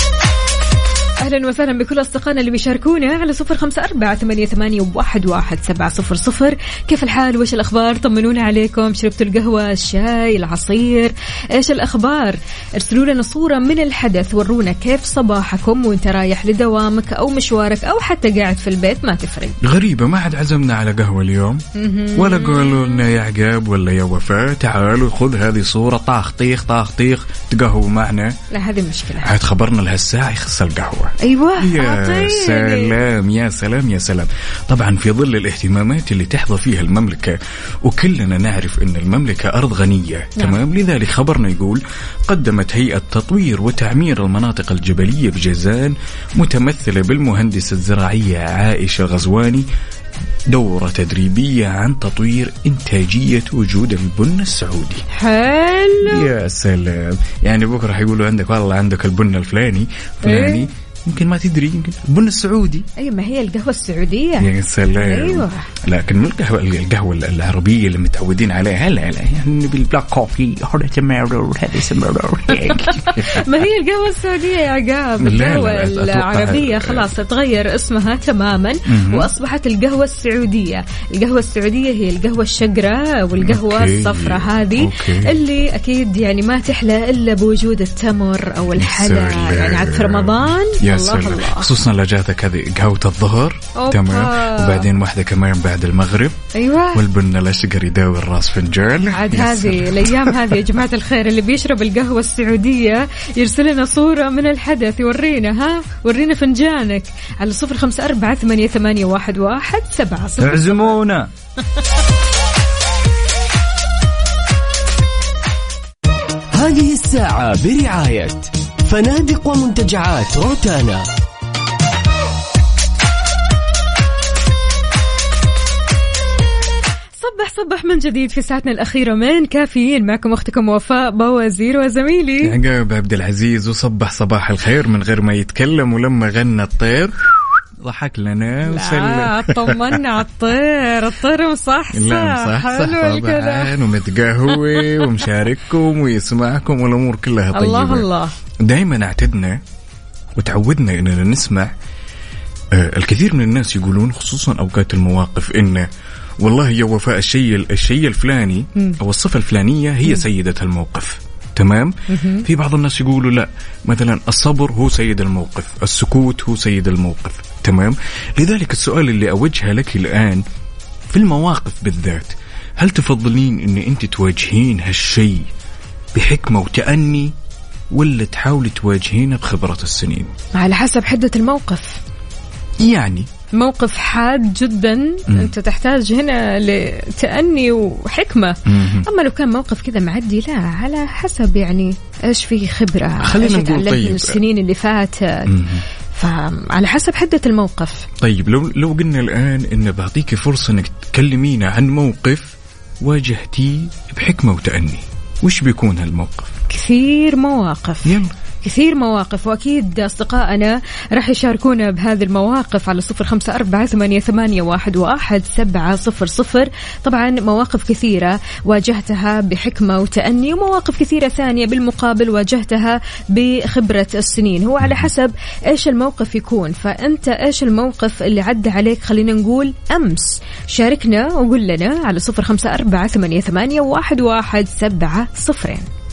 أهلا وسهلا بكل أصدقائنا اللي بيشاركونا على صفر خمسة أربعة ثمانية, ثمانية واحد, واحد سبعة صفر صفر. كيف الحال؟ وش الأخبار؟ طمنونا عليكم. شربتوا القهوة؟ الشاي؟ العصير؟ إيش الأخبار؟ ارسلوا لنا صورة من الحدث. ورونا كيف صباحكم؟ وانت رايح لدوامك أو مشوارك أو حتى قاعد في البيت؟ ما تفرق. غريبة ما حد عزمنا على قهوة اليوم. ولا قالوا لنا يا عقاب ولا يا وفاء تعالوا خذ هذه صورة. طاخ طيخ طاخ طيخ تقهووا معنا. لا هذه مشكلة. عاد خبرنا لهالساعة يخص القهوة. أيوه يا أعطيني. سلام يا سلام يا سلام طبعا في ظل الاهتمامات اللي تحظى فيها المملكة وكلنا نعرف أن المملكة أرض غنية نعم. تمام لذلك خبرنا يقول قدمت هيئة تطوير وتعمير المناطق الجبلية بجازان متمثلة بالمهندسة الزراعية عائشة الغزواني دورة تدريبية عن تطوير إنتاجية وجود البن السعودي حلو يا سلام يعني بكرة حيقولوا عندك والله عندك البن الفلاني فلاني إيه؟ يمكن ما تدري يمكن البن السعودي أيوه ما هي القهوة السعودية يا سلام أيوة. لكن مو القهوة القهوة العربية اللي متعودين عليها لا لا يعني بال black coffee هذا. ما هي القهوة السعودية يا عقاب أتوقع- العربية خلاص تغير اسمها تماما مهم. وأصبحت القهوة السعودية القهوة السعودية هي القهوة الشقراء والقهوة okay. الصفراء هذه. اللي أكيد يعني ما تحلى إلا بوجود التمر أو الحلا. يعني عاد في رمضان يا الله سلام. الله. خصوصا لو جاتك هذه قهوة الظهر. تمام. وبعدين واحدة كمان بعد المغرب. أيوة. والبن الأشقر يداوي الراس فنجان عاد يا هذه. الأيام هذه يا جماعة الخير اللي بيشرب القهوة السعودية يرسل لنا صورة من الحدث. يورينا ها؟ ورينا فنجانك. على صفر خمسة أربعة ثمانية, ثمانية واحد, واحد سبعة صفر. اعزمونا. هذه الساعة برعاية فنادق ومنتجعات روتانا. صبح صبح من جديد في ساعتنا الأخيرة من كافيين. معكم أختكم وفاء بوازير وزميلي. عقاب عبد العزيز وصبح صباح الخير من غير ما يتكلم ولما غنى الطير. ضحك لنا لا وسلم طمنا على الطير الطير مصحصح لا صح صح حلو الكلام. طبعا ومتقهوي ومشارككم ويسمعكم والأمور كلها طيبة. الله الله. دائما اعتدنا وتعودنا إننا نسمع آه، الكثير من الناس يقولون خصوصا أوقات المواقف انه والله يا وفاء الشيء الشيء الفلاني. أو الصفة الفلانية هي سيدة الموقف. تمام. في بعض الناس يقولوا لا مثلا الصبر هو سيد الموقف السكوت هو سيد الموقف. تمام لذلك السؤال اللي أوجهه لك الآن في المواقف بالذات هل تفضلين إن أنت تواجهين هالشيء بحكمة وتأني ولا تحاولي تواجهينه بخبرة السنين على حسب حدة الموقف يعني موقف حاد جدا مم. أنت تحتاج هنا لتأني وحكمة مهم. أما لو كان موقف كذا معدي لا على حسب يعني إيش في خبرة خلينا نقول طيب. السنين اللي فاتت مهم. فعلى حسب حدة الموقف. طيب لو لو قلنا الآن إن بعطيك فرصة إنك تكلمينا عن موقف واجهتيه بحكمة وتأني وش بيكون هالموقف؟ كثير مواقف. يلا. كثير مواقف وأكيد أصدقائنا راح يشاركونا بهذه المواقف على صفر خمسة أربعة ثمانية, ثمانية واحد, واحد سبعة صفر صفر. طبعا مواقف كثيرة واجهتها بحكمة وتأني ومواقف كثيرة ثانية بالمقابل واجهتها بخبرة السنين. هو على حسب إيش الموقف يكون. فأنت إيش الموقف اللي عدى عليك؟ خلينا نقول أمس. شاركنا وقول لنا على صفر خمسة أربعة ثمانية, ثمانية واحد, واحد سبعة صفرين.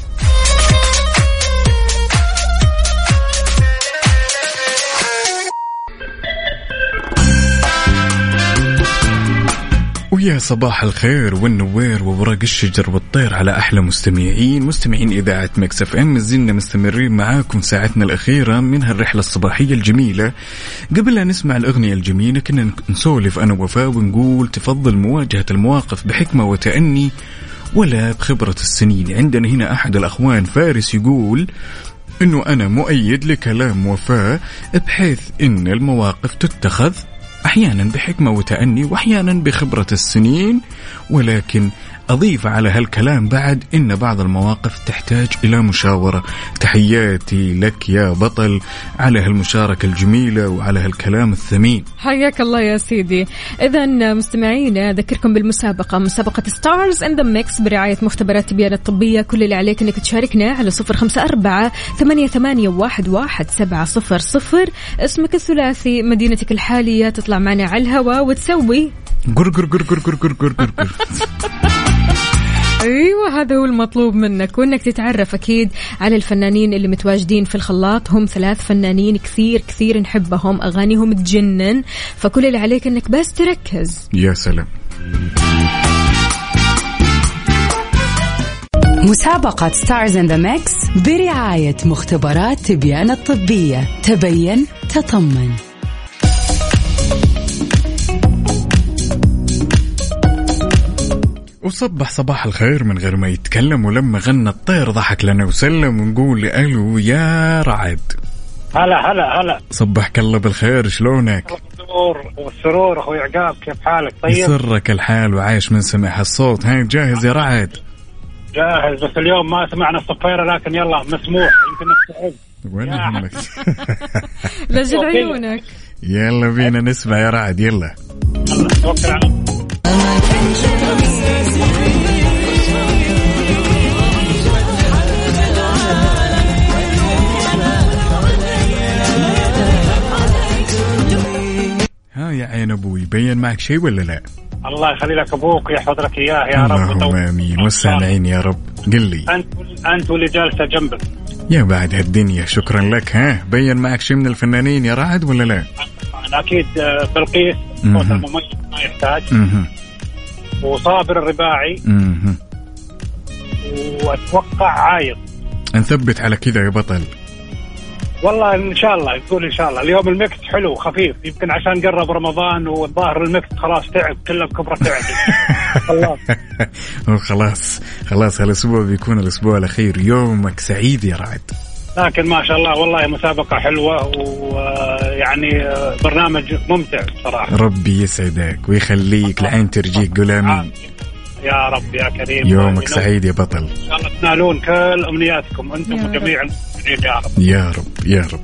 ويا صباح الخير والنوير وورق الشجر والطير على أحلى مستمعين. مستمعين إذاعة Mix FM زلنا مستمرين معاكم ساعتنا الأخيرة من هالرحلة الصباحية الجميلة. قبل لا نسمع الأغنية الجميلة كنا نسولف أنا وفاء ونقول تفضل مواجهة المواقف بحكمة وتأني ولا بخبرة السنين. عندنا هنا أحد الأخوان فارس يقول إنه أنا مؤيد لكلام وفاء بحيث إن المواقف تتخذ أحيانا بحكمة وتأني وأحيانا بخبرة السنين ولكن أضيف على هالكلام بعد إن بعض المواقف تحتاج إلى مشاورة. تحياتي لك يا بطل على هالمشاركة الجميلة وعلى هالكلام الثمين. حياك الله يا سيدي. إذا مستمعينا أذكركم بالمسابقة. مسابقة Stars in the Mix برعاية مختبرات تبيان الطبية. كل اللي عليك أنك تشاركنا على صفر خمسة أربعة ثمانية, ثمانية واحد, واحد سبعة صفر صفر. اسمك الثلاثي مدينتك الحالية تطلع معنا على الهواء وتسوي قر قر قر قر قر قر قر قر قر. أيوه هذا هو المطلوب منك وإنك تتعرف أكيد على الفنانين اللي متواجدين في الخلاط. هم ثلاث فنانين كثير كثير نحبهم أغانيهم تجنن فكل اللي عليك إنك بس تركز. يا سلام. مسابقة Stars in the Mix برعاية مختبرات تبيان الطبية. تبين تطمن. وصبح صباح الخير من غير ما يتكلم ولما غنى الطير ضحك لنا وسلم ونقول ألو يا رعد. هلا هلا هلا. صبحك الله بالخير شلونك؟ السرور والسرور أخوي عقاب كيف حالك؟ طيب؟ يسرك الحال وعايش من سمع الصوت هاي جاهز يا رعد؟ جاهز بس اليوم ما سمعنا الصفيرة لكن يلا مسموح يمكن نستعد وين يهمك لجل عيونك. يلا بينا نسمع يا رعد يلا. ها يا عين أبوي بين معك شيء ولا لا؟ الله يخلي لك أبوك ويحفظ لك إياه يا رب. اللهم آمين. والسامعين يا رب. قل لي. انت أنت واللي جالسه جنبك. يا بعد هالدنيا شكرا لك ها؟ بين معك شيء من الفنانين يا رعد ولا لا؟ أكيد آه، بلقيس صوت مهم. المميز ما يحتاج. وصابر الرباعي. مهم. وأتوقع عايض نثبت على كذا يا بطل. والله إن شاء الله يقول إن شاء الله. اليوم ال Mix حلو خفيف يمكن عشان قرب رمضان والظاهر ال Mix خلاص تعب كله بكبرة تعب. خلاص. وخلاص خلاص هالأسبوع بيكون الأسبوع الأخير. يومك سعيد يا رعد. لكن ما شاء الله والله مسابقة حلوة ويعني برنامج ممتع صراحة. ربي يسعدك ويخليك العين ترجيك قول آمين. يا رب يا كريم. يومك سعيد يا بطل. ان شاء الله تنالون كل أمنياتكم أنتم وجميع المسلمين يا رب. يا رب يا رب.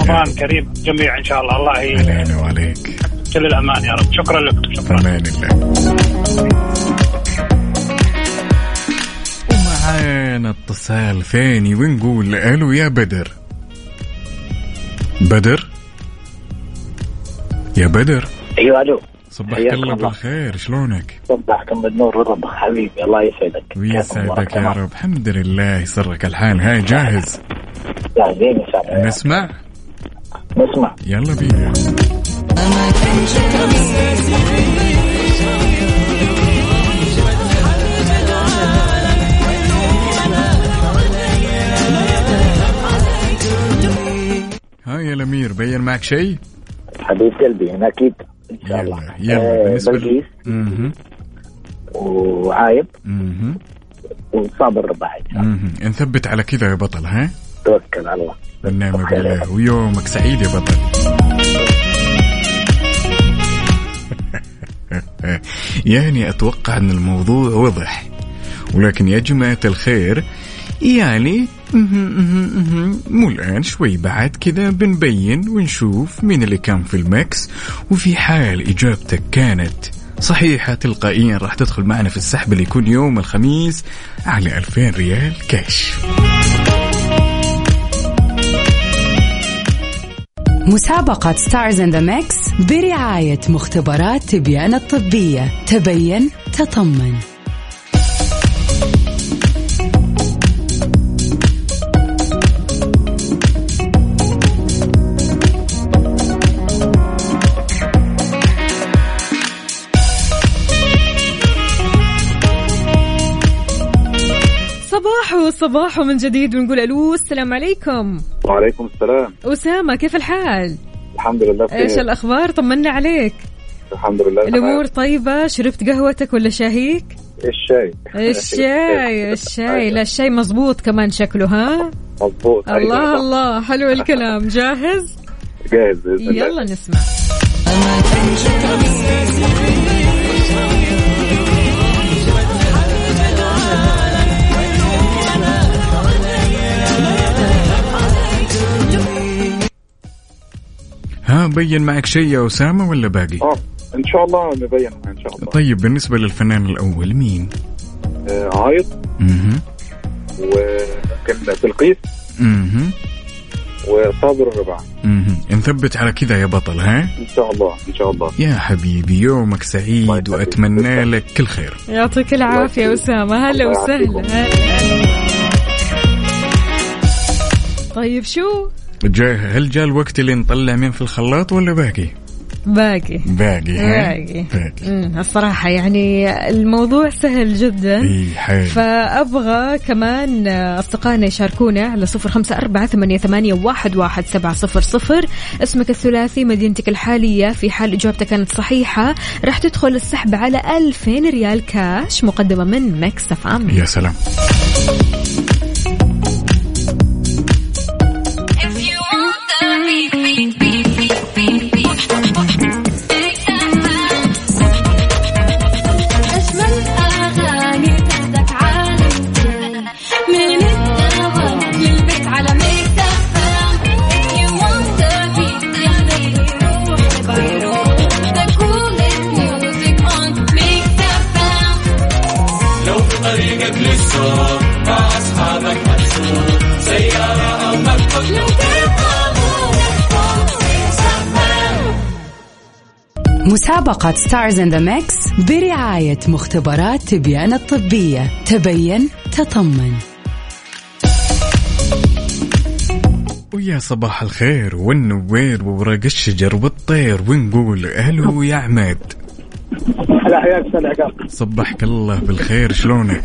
رمضان كريم جميع إن شاء الله. الله علينا وعليك. كل الأمان يا رب. شكرا لكم. شكرا. أمان الله. ومعانا اتصال ثاني ونقول ألو يا بدر. بدر؟ يا بدر؟ أيوه ألو. صبحك الله. بالخير شلونك؟ صبحكم بالنور والرضا. حبيبي الله يسعدك. ويسعدك يا رب. الحمد لله يسرك الحال. هاي جاهز؟ جاهزين إن شاء الله. نسمع؟ نسمع. يلا بينا. هاي يا الأمير بين معك شيء؟ حبيب قلبي هنا أكيد. إن شاء الله. يلا آه، بالنسبة. مهم. وعايب. وصابر الرباعي مهم. نثبت على كذا يا بطل ها؟ توكل على الله. يا بالله. ويومك سعيد يا بطل. يعني أتوقع أن الموضوع وضح. ولكن يا جماعة الخير يعني مو الآن شوي بعد كذا بنبين ونشوف مين اللي كان في المكس وفي حال إجابتك كانت صحيحة تلقائيا راح تدخل معنا في السحب اللي يكون يوم الخميس على 2000 ريال كاش. مسابقة Stars in the Mix برعاية مختبرات تبيان الطبية. تبين تطمن. صباح صباح من جديد ونقول ألو السلام عليكم. وعليكم السلام. أسامة كيف الحال؟ الحمد لله بخير. إيش الأخبار؟ طمنا عليك. الحمد لله الأمور طيبة؟ شربت قهوتك ولا شاهيك؟ الشاي الشاي الشاي لا الشاي مزبوط كمان شكله ها؟ مضبوط الله الله. حلو الكلام. جاهز؟ جاهز يلا نسمع. ها بين معك شيء يا أسامة ولا باقي؟ آه إن شاء الله نبين إن شاء الله طيب بالنسبة للفنان الأول مين؟ آه عايض مهم. وممكن بلقيس مهم. وصابر الرباعي مهم. نثبت على كذا يا بطل ها؟ إن شاء الله إن شاء الله يا حبيبي يومك سعيد وأتمنى لك كل خير يعطيك العافية أسامة هلا وسهلا هلا. طيب شو؟ جاء هل جاء الوقت اللي نطلع مين في الخلاط ولا باقي؟ باقي. باقي؟ باقي. باقي. الصراحة يعني الموضوع سهل جدا. فأبغى كمان أصدقائنا يشاركونا على صفر خمسة أربعة ثمانية, ثمانية واحد, واحد سبعة صفر صفر. اسمك الثلاثي مدينتك الحالية في حال إجابتك كانت صحيحة راح تدخل السحب على ألفين ريال كاش مقدمة من Mix FM. يا سلام. مسابقة Stars in the Mix برعاية مختبرات تبيان الطبية. تبين تطمن. ويا صباح الخير والنوير وورق الشجر والطير ونقول ألو يا عماد. هلا حياك أستاذ عقاب. صبحك الله بالخير شلونك؟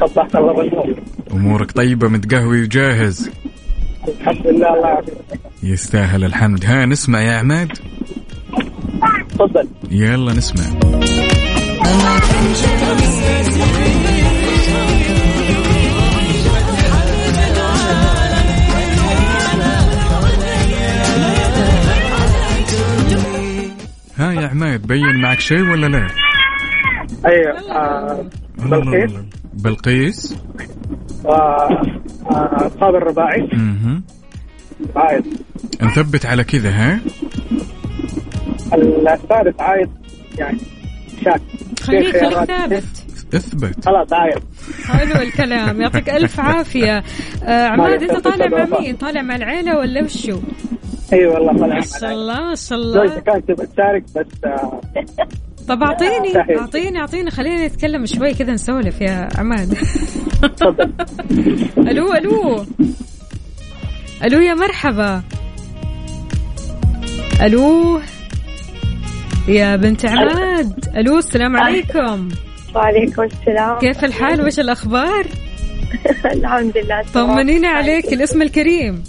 صبحت الله بالنور. أمورك طيبة متقهوي وجاهز؟ الحمد لله الله يعافيك. يستاهل الحمد. ها نسمع يا عماد. تفضل. يلا نسمع. ها يا عماد بين معك شيء ولا لا؟ أيوه آه، بلقيس. بلقيس؟ وصابر الرباعي. أها عايد. نثبت على كذا ها؟ الثالث عايد يعني شاك. خليك خليك. ثابت. اثبت. خلاص عايد حلو الكلام. يعطيك ألف عافية. آه عماد إنت طالع مع. مين؟ طالع مع العيلة ولا وشو؟ اي والله طلع ما شاء الله ما شاء زوجتي الله كانت تبغى تشارك بس آه، طب اعطيني. اعطيني أعطيني خلينا نتكلم شوي كذا نسولف يا عماد. ألو ألو. ألو يا مرحبا. ألو. يا بنت عماد. ألو السلام عليكم. وعليكم السلام. كيف الحال؟ وش الأخبار؟ الحمد لله طمنينا عليك الاسم الكريم.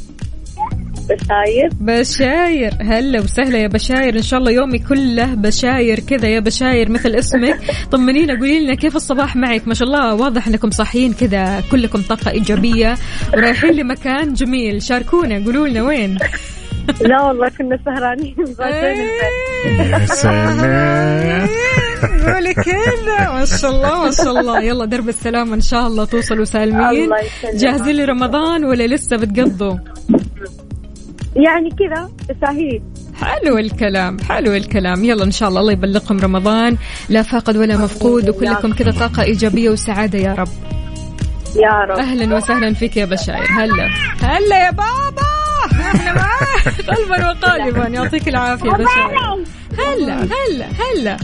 بشاير. بشاير. هلا وسهلا يا بشاير. إن شاء الله يومي كله بشاير كذا يا بشاير مثل اسمك. طمنينا قولي لنا كيف الصباح معك؟ ما شاء الله واضح إنكم صاحيين كذا كلكم طاقة إيجابية ورايحين لمكان جميل. شاركونا قولوا لنا وين. لا والله كنا سهرانين إيه. يا سلام. قولي كذا ما شاء الله ما شاء الله. يلا درب السلامة إن شاء الله توصلوا سالمين. الله يسلمك. جاهزين لرمضان ولا لسه بتقضوا؟ يعني كذا تساهيل. حلو الكلام حلو الكلام. يلا إن شاء الله الله يبلغكم رمضان. لا فاقد ولا مفقود وكلكم كذا طاقة إيجابية وسعادة يا رب. يا رب. أهلا وسهلا فيك يا بشاير. هلا. هلا يا بابا. إحنا معاك قلبا وقالبا. يعطيك العافية بشاير هلا هلا هلا.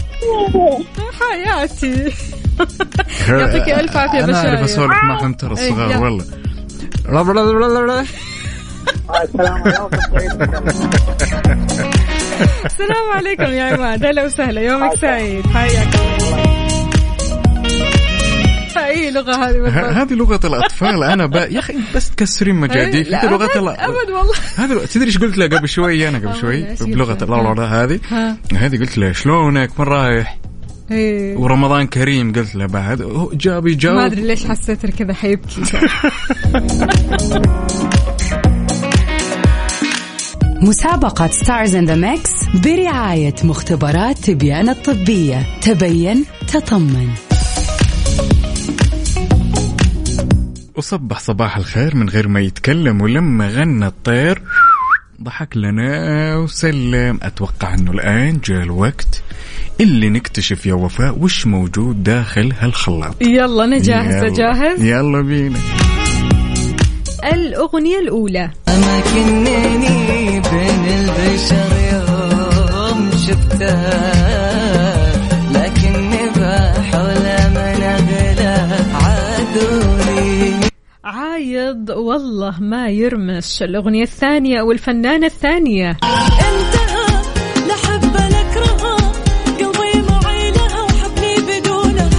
حياتي. يعطيك ألف عافية أنا أعرف اسولف معهم ترى إيه، الصغار يلا. والله. السلام عليكم السلام عليكم يا عماد. هلا وسهلا. يومك سعيد. حياك أي لغة هذه هذه لغة الأطفال. أنا ب... يا أخي بس تكسرين مجاديف. هذه ال... أبد والله. هذا تدري إيش قلت له قبل شوي؟ أنا قبل شوي إيش قلت بلغة هذه. هذه قلت له شلونك؟ من رايح؟ إيه. ورمضان كريم قلت له بعد. هو جاب ما يجاوب أدري ليش حسيت كذا حيبكي. مسابقة Stars in the Mix برعاية مختبرات تبيان الطبية. تبين تطمن. وصبح صباح الخير من غير ما يتكلم ولما غنى الطير. ضحك لنا وسلم. أتوقع إنه الآن جاء الوقت اللي نكتشف يا وفاء وش موجود داخل هالخلاط. يلا أنا جاهزه يلا. جاهز يلا بينا. الأغنية الأولى. أماكنني بين البشر يوم عايض والله ما يرمش. الأغنية الثانية والفنانه الثانية. انتهى لا حب نكرهها قلبي معي لها وحبني بدون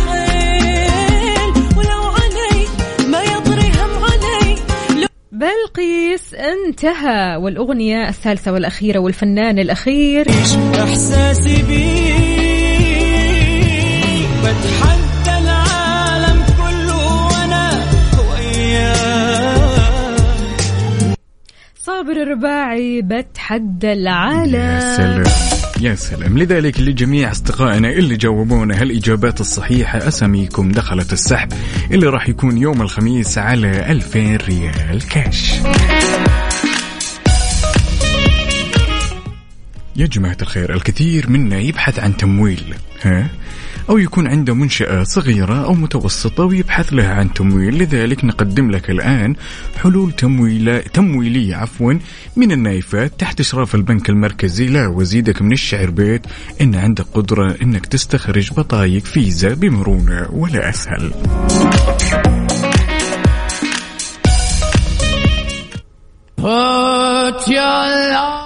صابر الرباعي بتحدى العالم. يا سلام. يا سلام. لذلك لجميع أصدقائنا اللي جاوبونا هالإجابات الصحيحة أساميكم دخلت السحب اللي راح يكون يوم الخميس على 2000 ريال كاش. يا جماعة الخير الكثير منا يبحث عن تمويل ها؟ أو يكون عنده منشأة صغيرة أو متوسطة ويبحث لها عن تمويل. لذلك نقدم لك الآن حلول تمويل تمويلية عفوا من النايفات تحت إشراف البنك المركزي. لا وزيدك من الشعر بيت. إن عندك قدرة إنك تستخرج بطايق فيزا بمرونة ولا أسهل.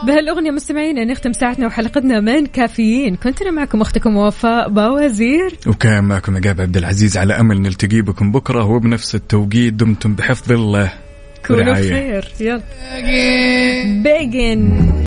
بهالأغنية مستمعينا نختم ساعتنا وحلقتنا من كافيين. كنت أنا معكم أختكم وفاء باوزير. وكان معكم عقاب عبد العزيز على أمل نلتقي بكم بكرة وبنفس التوقيت دمتم بحفظ الله. كونوا. بخير. يلا. بيجن